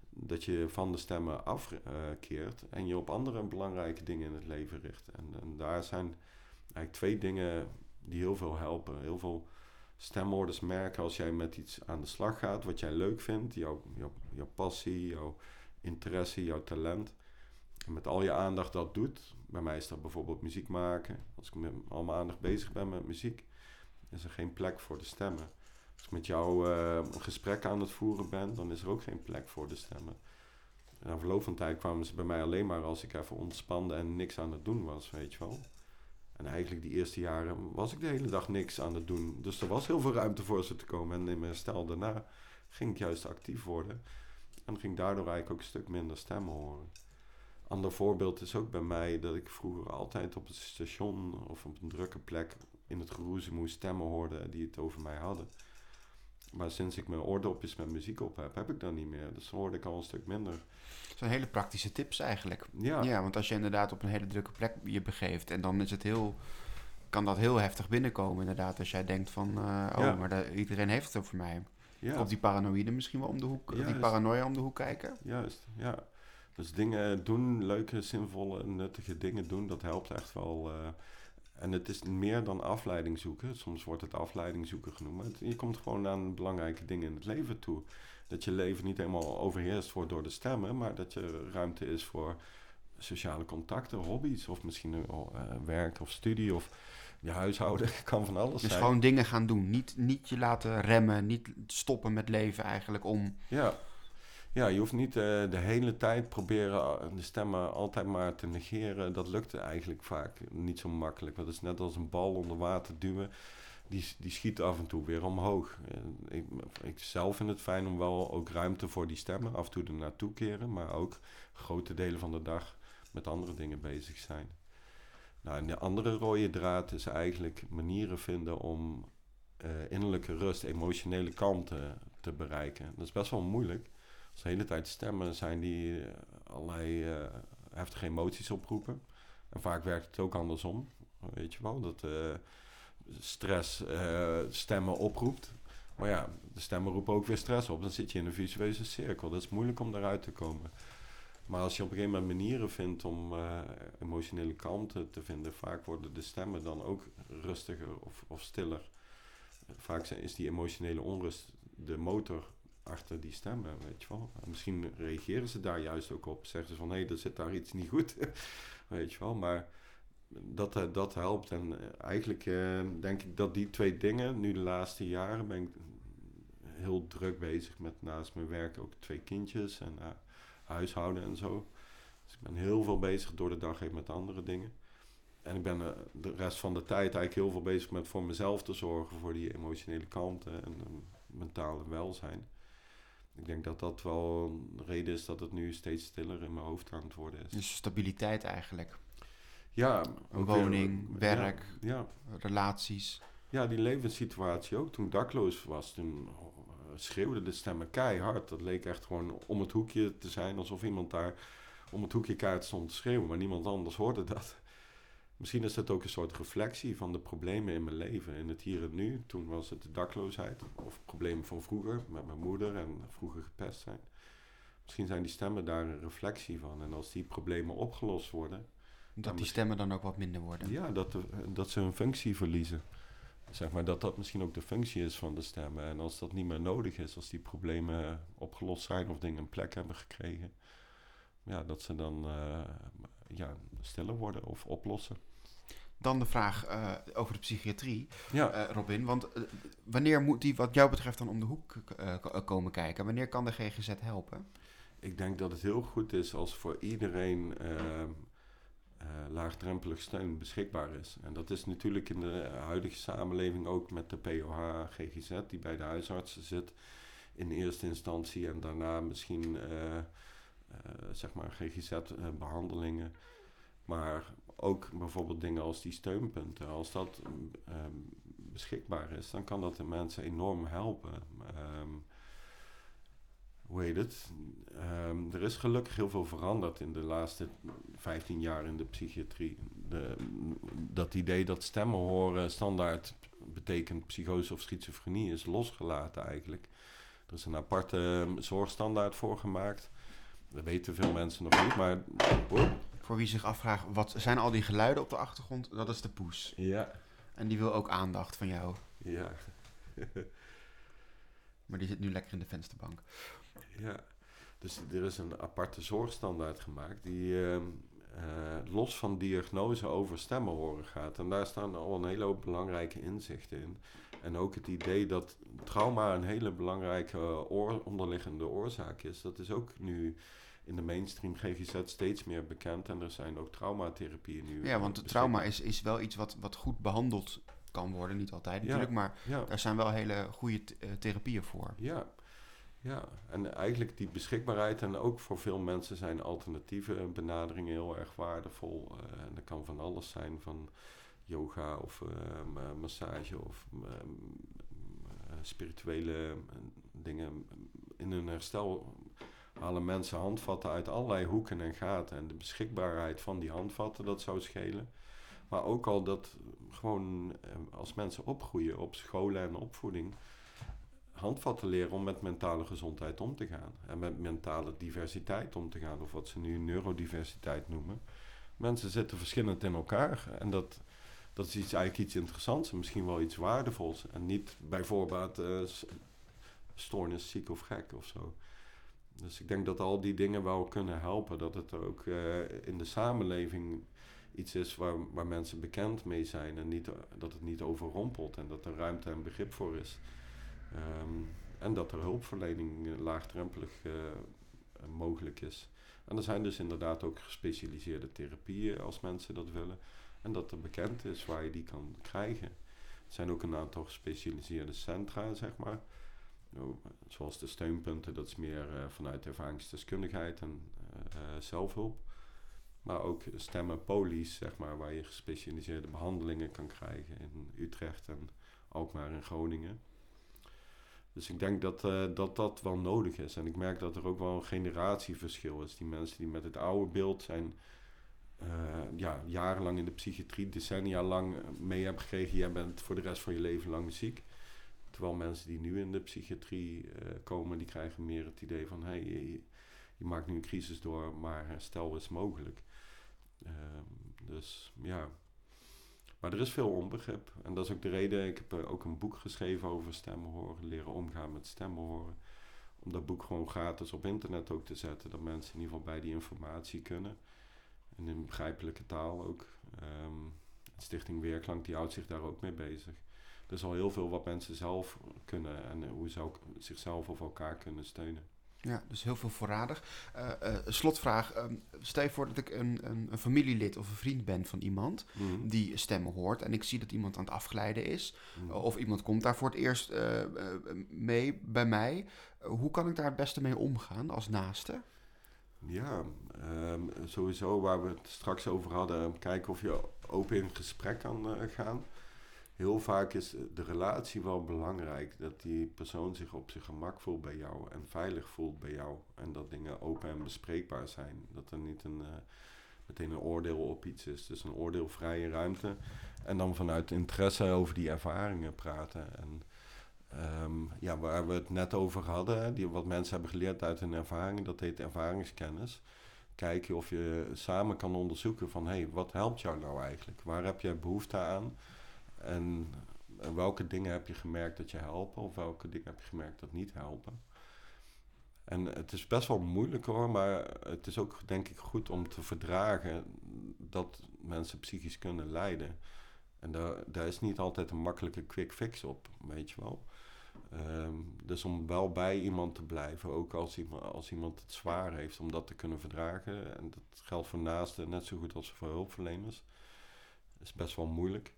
Dat je van de stemmen afkeert en je op andere belangrijke dingen in het leven richt. En, daar zijn eigenlijk twee dingen die heel veel helpen. Heel veel stemhoorders merken als jij met iets aan de slag gaat wat jij leuk vindt, jouw, jouw, jouw passie, jouw interesse, jouw talent. En met al je aandacht dat doet. Bij mij is dat bijvoorbeeld muziek maken. Als ik met al mijn aandacht bezig ben met muziek, is er geen plek voor de stemmen. Als ik met jou eh, een gesprek aan het voeren ben, dan is er ook geen plek voor de stemmen. En na verloop van tijd kwamen ze bij mij alleen maar als ik even ontspande en niks aan het doen was, weet je wel. En eigenlijk die eerste jaren was ik de hele dag niks aan het doen. Dus er was heel veel ruimte voor ze te komen. En in mijn herstel daarna ging ik juist actief worden. En ging daardoor eigenlijk ook een stuk minder stemmen horen. Ander voorbeeld is ook bij mij dat ik vroeger altijd op het station of op een drukke plek in het geroezemoe stemmen hoorde die het over mij hadden. Maar sinds ik mijn oordopjes met muziek op heb, heb ik dat niet meer. Dus dan hoorde ik al een stuk minder. Dat zijn hele praktische tips eigenlijk. Ja, Ja. want als je inderdaad op een hele drukke plek je begeeft en dan is het heel, kan dat heel heftig binnenkomen inderdaad. Als jij denkt van, eh, oh, Ja. maar da- iedereen heeft het over mij. ja. Of die paranoïde misschien wel om de hoek, die paranoia om de hoek kijken. Juist, ja. Dus dingen doen, leuke, zinvolle, nuttige dingen doen, dat helpt echt wel. eh. En het is meer dan afleiding zoeken. Soms wordt het afleiding zoeken genoemd. Maar het- je komt gewoon aan belangrijke dingen in het leven toe. Dat je leven niet helemaal overheerst wordt door de stemmen, maar dat je ruimte is voor sociale contacten, hobby's of misschien eh, werk of studie of je huishouden. kan van alles Dus zijn. gewoon dingen gaan doen. Niet, niet je laten remmen, niet stoppen met leven eigenlijk om... Ja. Ja, je hoeft niet eh, de hele tijd proberen eh, de stemmen altijd maar te negeren. Dat lukt eigenlijk vaak niet zo makkelijk. Het is net als een bal onder water duwen. Die, die schiet af en toe weer omhoog. Eh, Ik, ik zelf vind het fijn om wel ook ruimte voor die stemmen af en toe er naartoe keren. Maar ook grote delen van de dag met andere dingen bezig zijn. Nou, de andere rode draad is eigenlijk manieren vinden om innerlijke rust, emotionele kalmte te bereiken. Dat is best wel moeilijk. De hele tijd stemmen zijn die eh, allerlei eh, heftige emoties oproepen. En vaak werkt het ook andersom. Weet je wel, dat eh, stress eh, stemmen oproept. Maar ja, de stemmen roepen ook weer stress op. Dan zit je in een visueuze cirkel. Dat is moeilijk om daaruit te komen. Maar als je op een gegeven moment manieren vindt om eh, emotionele kalmte te vinden, vaak worden de stemmen dan ook rustiger of, of stiller. Vaak is die emotionele onrust de motor achter die stemmen, weet je wel. En misschien reageren ze daar juist ook op. Zeggen ze van, hé, hey, er zit daar iets niet goed, weet je wel. Maar dat, eh, dat helpt. En eh, eigenlijk eh, denk ik dat die twee dingen, nu de laatste jaren ben ik heel druk bezig met naast mijn werk ook twee kindjes en huishouden en zo. Dus ik ben heel veel bezig door de dag heen met andere dingen. En ik ben de rest van de tijd eigenlijk heel veel bezig met voor mezelf te zorgen, voor die emotionele kalmte en mentale welzijn. Ik denk dat dat wel een reden is dat het nu steeds stiller in mijn hoofd aan het worden is. Dus stabiliteit eigenlijk. Ja, Een woning, werk. Ja, Relaties. ja, die levenssituatie ook. Toen ik dakloos was, toen eh, schreeuwden de stemmen keihard. Dat leek echt gewoon om het hoekje te zijn, alsof iemand daar om het hoekje kaart stond te schreeuwen, maar niemand anders hoorde dat. Misschien is dat ook een soort reflectie van de problemen in mijn leven, in het hier en nu. Toen was het de dakloosheid, of problemen van vroeger met mijn moeder en vroeger gepest zijn. Misschien zijn die stemmen daar een reflectie van. En als die problemen opgelost worden, Dat die stemmen dan ook wat minder worden. ja, dat, de- dat ze hun functie verliezen. Zeg maar dat dat misschien ook de functie is van de stemmen. En als dat niet meer nodig is, als die problemen opgelost zijn of dingen een plek hebben gekregen, ja, dat ze dan eh, ja, stiller worden of oplossen. Dan de vraag eh, over de psychiatrie, Ja, eh, Robin. Want eh, wanneer moet die wat jou betreft dan om de hoek komen kijken? Wanneer kan de GGZ helpen? ik denk dat het heel goed is als voor iedereen ehm, eh, laagdrempelig steun beschikbaar is. En dat is natuurlijk in de huidige samenleving ook met de POH GGZ, die bij de huisartsen zit in eerste instantie en daarna misschien zeg maar GGZ-behandelingen. maar ook bijvoorbeeld dingen als die steunpunten. Als dat ehm, beschikbaar is, dan kan dat de mensen enorm helpen. Ehm, hoe heet het? Ehm, er is gelukkig heel veel veranderd in de laatste 15 jaar in de psychiatrie. De, dat idee dat stemmen horen standaard betekent psychose of schizofrenie is losgelaten eigenlijk. Er is een aparte zorgstandaard voor gemaakt. Dat weten veel mensen nog niet, maar... Voor wie zich afvraagt, wat zijn al die geluiden op de achtergrond? Dat is de poes. ja, En die wil ook aandacht van jou. ja, Maar die zit nu lekker in de vensterbank. ja. Dus er is een aparte zorgstandaard gemaakt die ehm, eh, los van diagnose over stemmen horen gaat. En daar staan al een hele hoop belangrijke inzichten in. En ook het idee dat trauma een hele belangrijke oor- onderliggende oorzaak is. Dat is ook nu in de mainstream GGZ steeds meer bekend. En er zijn ook traumatherapieën nu. Ja, eh, want beschikbaar. trauma is, is wel iets wat, wat goed behandeld kan worden. Niet altijd Ja. natuurlijk, maar Ja. daar zijn wel hele goede eh, therapieën voor. Ja, ja, en eigenlijk die beschikbaarheid en ook voor veel mensen zijn alternatieve benaderingen heel erg waardevol. Eh, en dat kan van alles zijn, van yoga of eh, ma- massage of eh, eh, spirituele eh, dingen. In hun herstel halen mensen handvatten uit allerlei hoeken en gaten. En de beschikbaarheid van die handvatten, dat zou schelen. Maar ook al dat gewoon eh, als mensen opgroeien op scholen en opvoeding handvatten leren om met mentale gezondheid om te gaan. En met mentale diversiteit om te gaan, of wat ze nu neurodiversiteit noemen. Mensen zitten verschillend in elkaar. En dat, dat is iets, eigenlijk iets interessants en misschien wel iets waardevols. En niet bij voorbaat uh, stoornis, ziek of gek of zo. Dus ik denk dat al die dingen wel kunnen helpen. Dat het ook uh, in de samenleving iets is waar, waar mensen bekend mee zijn. En niet, dat het niet overrompelt en dat er ruimte en begrip voor is. Um, en dat er hulpverlening laagdrempelig uh, mogelijk is. En er zijn dus inderdaad ook gespecialiseerde therapieën als mensen dat willen. En dat er bekend is waar je die kan krijgen. Er zijn ook een aantal gespecialiseerde centra, zeg maar. Nou, zoals de steunpunten, dat is meer uh, vanuit ervaringsdeskundigheid en uh, zelfhulp. Maar ook stemmen polies, zeg maar, waar je gespecialiseerde behandelingen kan krijgen in Utrecht en Alkmaar en Groningen. Dus ik denk dat, dat dat wel nodig is. En ik merk dat er ook wel een generatieverschil is. Die mensen die met het oude beeld zijn ja, jarenlang in de psychiatrie, decennia lang mee hebben gekregen. Jij bent voor de rest van je leven lang ziek. Terwijl mensen die nu in de psychiatrie uh, komen, die krijgen meer het idee van... Hey, je, maakt nu een crisis door, maar herstel is mogelijk. Ehm, dus ja, maar er is veel onbegrip. En dat is ook de reden, ik heb ook een boek geschreven over stemmen horen, leren omgaan met stemmen horen. Om dat boek gewoon gratis op internet ook te zetten, dat mensen in ieder geval bij die informatie kunnen. En in begrijpelijke taal ook. Um, Stichting Weerklank die houdt zich daar ook mee bezig. Er is al heel veel wat mensen zelf kunnen en hoe ze ook zichzelf of elkaar kunnen steunen. Ja, dus heel veel voorradig. Uh, uh, slotvraag. Uh, stel je voor dat ik een, een, een, familielid of een vriend ben van iemand mm. die stemmen hoort en ik zie dat iemand aan het afglijden is. Mm. Of iemand komt daar voor het eerst mee bij mij. hoe kan ik daar het beste mee omgaan als naaste? Ja, um, sowieso waar we het straks over hadden, kijken of je open in gesprek kan gaan heel vaak is de relatie wel belangrijk. Dat die persoon zich op zijn gemak voelt bij jou en veilig voelt bij jou. En dat dingen open en bespreekbaar zijn. Dat er niet een, uh, meteen een oordeel op iets is. Dus een oordeelvrije ruimte. En dan vanuit interesse over die ervaringen praten. En um, ja, waar we het net over hadden, die, wat mensen hebben geleerd uit hun ervaringen, dat heet ervaringskennis. Kijken of je samen kan onderzoeken van hé, hey, wat helpt jou nou eigenlijk? Waar heb jij behoefte aan? En, welke dingen heb je gemerkt dat je helpen of welke dingen heb je gemerkt dat niet helpen. En het is best wel moeilijk hoor, maar het is ook denk ik goed om te verdragen dat mensen psychisch kunnen lijden. En daar, daar is niet altijd een makkelijke quick fix op, weet je wel. Um, dus om wel bij iemand te blijven, ook als iemand, als iemand het zwaar heeft, om dat te kunnen verdragen. En dat geldt voor naasten net zo goed als voor hulpverleners. is best wel moeilijk.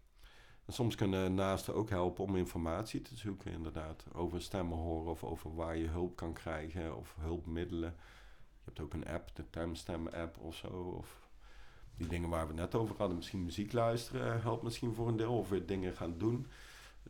Soms kunnen naasten ook helpen om informatie te zoeken, inderdaad. Over stemmen horen of over waar je hulp kan krijgen of hulpmiddelen. Je hebt ook een app, de Timestem app of zo. Of die dingen waar we net over hadden. Misschien muziek luisteren helpt misschien voor een deel. Of weer dingen gaan doen.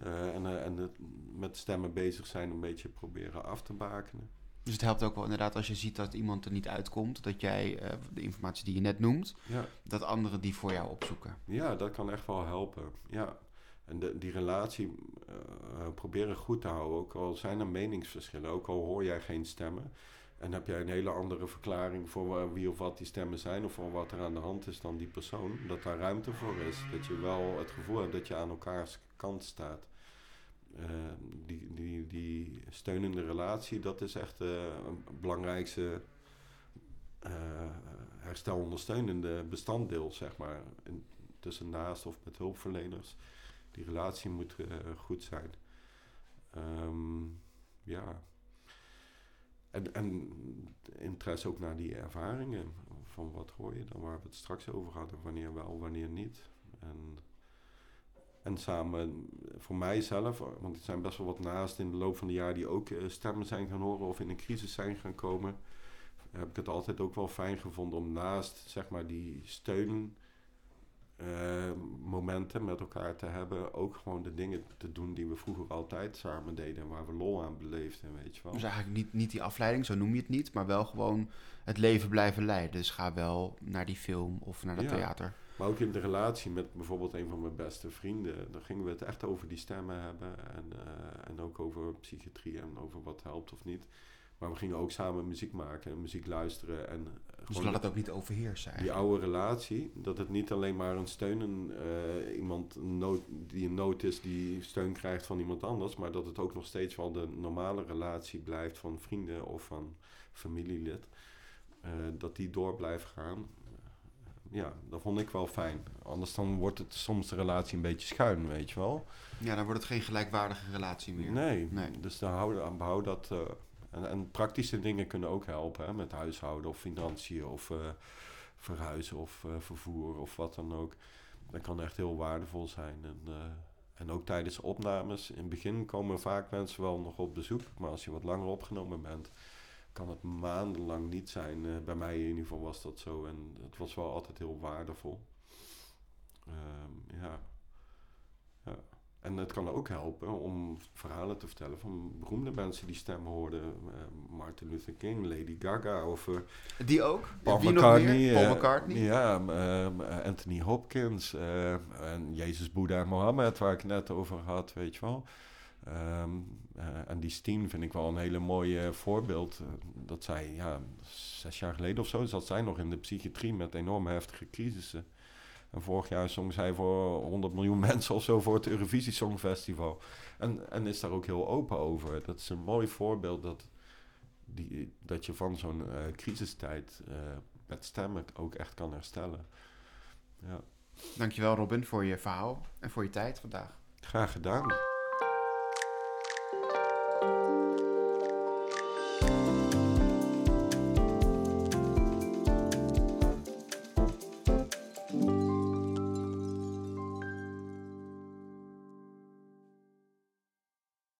Uh, en uh, en met stemmen bezig zijn een beetje proberen af te bakenen. Dus het helpt ook wel inderdaad als je ziet dat iemand er niet uitkomt, dat jij uh, de informatie die je net noemt, ja. dat anderen die voor jou opzoeken. Ja, dat kan echt wel helpen. Ja. En de, die relatie uh, proberen goed te houden, ook al zijn er meningsverschillen, ook al hoor jij geen stemmen. En heb jij een hele andere verklaring voor wie of wat die stemmen zijn, of voor wat er aan de hand is dan die persoon, dat daar ruimte voor is. Dat je wel het gevoel hebt dat je aan elkaars kant staat. Uh, die, die, die steunende relatie, dat is echt uh, een belangrijkste uh, herstelondersteunende bestanddeel, zeg maar. In, tussen naast of met hulpverleners. Die relatie moet goed zijn. Um, ja. En, en interesse ook naar die ervaringen. Van wat hoor je dan, waar we het straks over hadden. Wanneer wel, wanneer niet. En en samen, voor mijzelf, want er zijn best wel wat naast in de loop van de jaar die ook uh, stemmen zijn gaan horen of in een crisis zijn gaan komen, heb ik het altijd ook wel fijn gevonden om naast zeg maar die steun uh, momenten met elkaar te hebben, ook gewoon de dingen te doen die we vroeger altijd samen deden en waar we lol aan beleefden, weet je wel. Dus eigenlijk niet, niet die afleiding, zo noem je het niet, maar wel gewoon het leven blijven leiden. Dus ga wel naar die film of naar dat ja. theater. Maar ook in de relatie met bijvoorbeeld een van mijn beste vrienden, dan gingen we het echt over die stemmen hebben en, uh, en ook over psychiatrie en over wat helpt of niet. Maar we gingen ook samen muziek maken en muziek luisteren en Dus gewoon laat het ook niet overheersen die eigenlijk. oude relatie, dat het niet alleen maar een steun, een, eh, iemand een nood, die een nood is, die steun krijgt van iemand anders, maar dat het ook nog steeds wel de normale relatie blijft van vrienden of van familielid. Eh, dat die door blijft gaan. Ja, dat vond ik wel fijn. Anders dan wordt het soms de relatie een beetje schuin, weet je wel. Ja, dan wordt het geen gelijkwaardige relatie meer. Nee, Nee. dus dan hou, behoud dat. eh, en, en praktische dingen kunnen ook helpen, hè, met huishouden of financiën of eh, verhuizen of eh, vervoer of wat dan ook. Dat kan echt heel waardevol zijn. En, en ook tijdens opnames, in het begin komen vaak mensen wel nog op bezoek, maar als je wat langer opgenomen bent, kan het maandenlang niet zijn. Eh, bij mij in ieder geval was dat zo en het was wel altijd heel waardevol. Ehm, ja. ja. En het kan ook helpen om verhalen te vertellen van beroemde mensen die stemmen hoorden. Eh, Martin Luther King, Lady Gaga of eh, Die ook? Paul Wie nog McCartney. Paul eh, McCartney? Ja, ehm, eh, Anthony Hopkins en Jezus, Boeddha en Mohammed, waar ik net over had, weet je wel. Ehm, eh, en die Steen vind ik wel een hele mooie voorbeeld. Eh, Dat zij, ja, zes jaar geleden of zo, zat zij nog in de psychiatrie met enorme heftige crisissen. En vorig jaar zong zij voor 100 miljoen mensen of zo voor het Eurovisie Songfestival. En, en is daar ook heel open over. Dat is een mooi voorbeeld dat, die, dat je van zo'n eh, crisistijd eh, met stemmen ook echt kan herstellen. Ja, Dankjewel Robin voor je verhaal en voor je tijd vandaag. graag gedaan.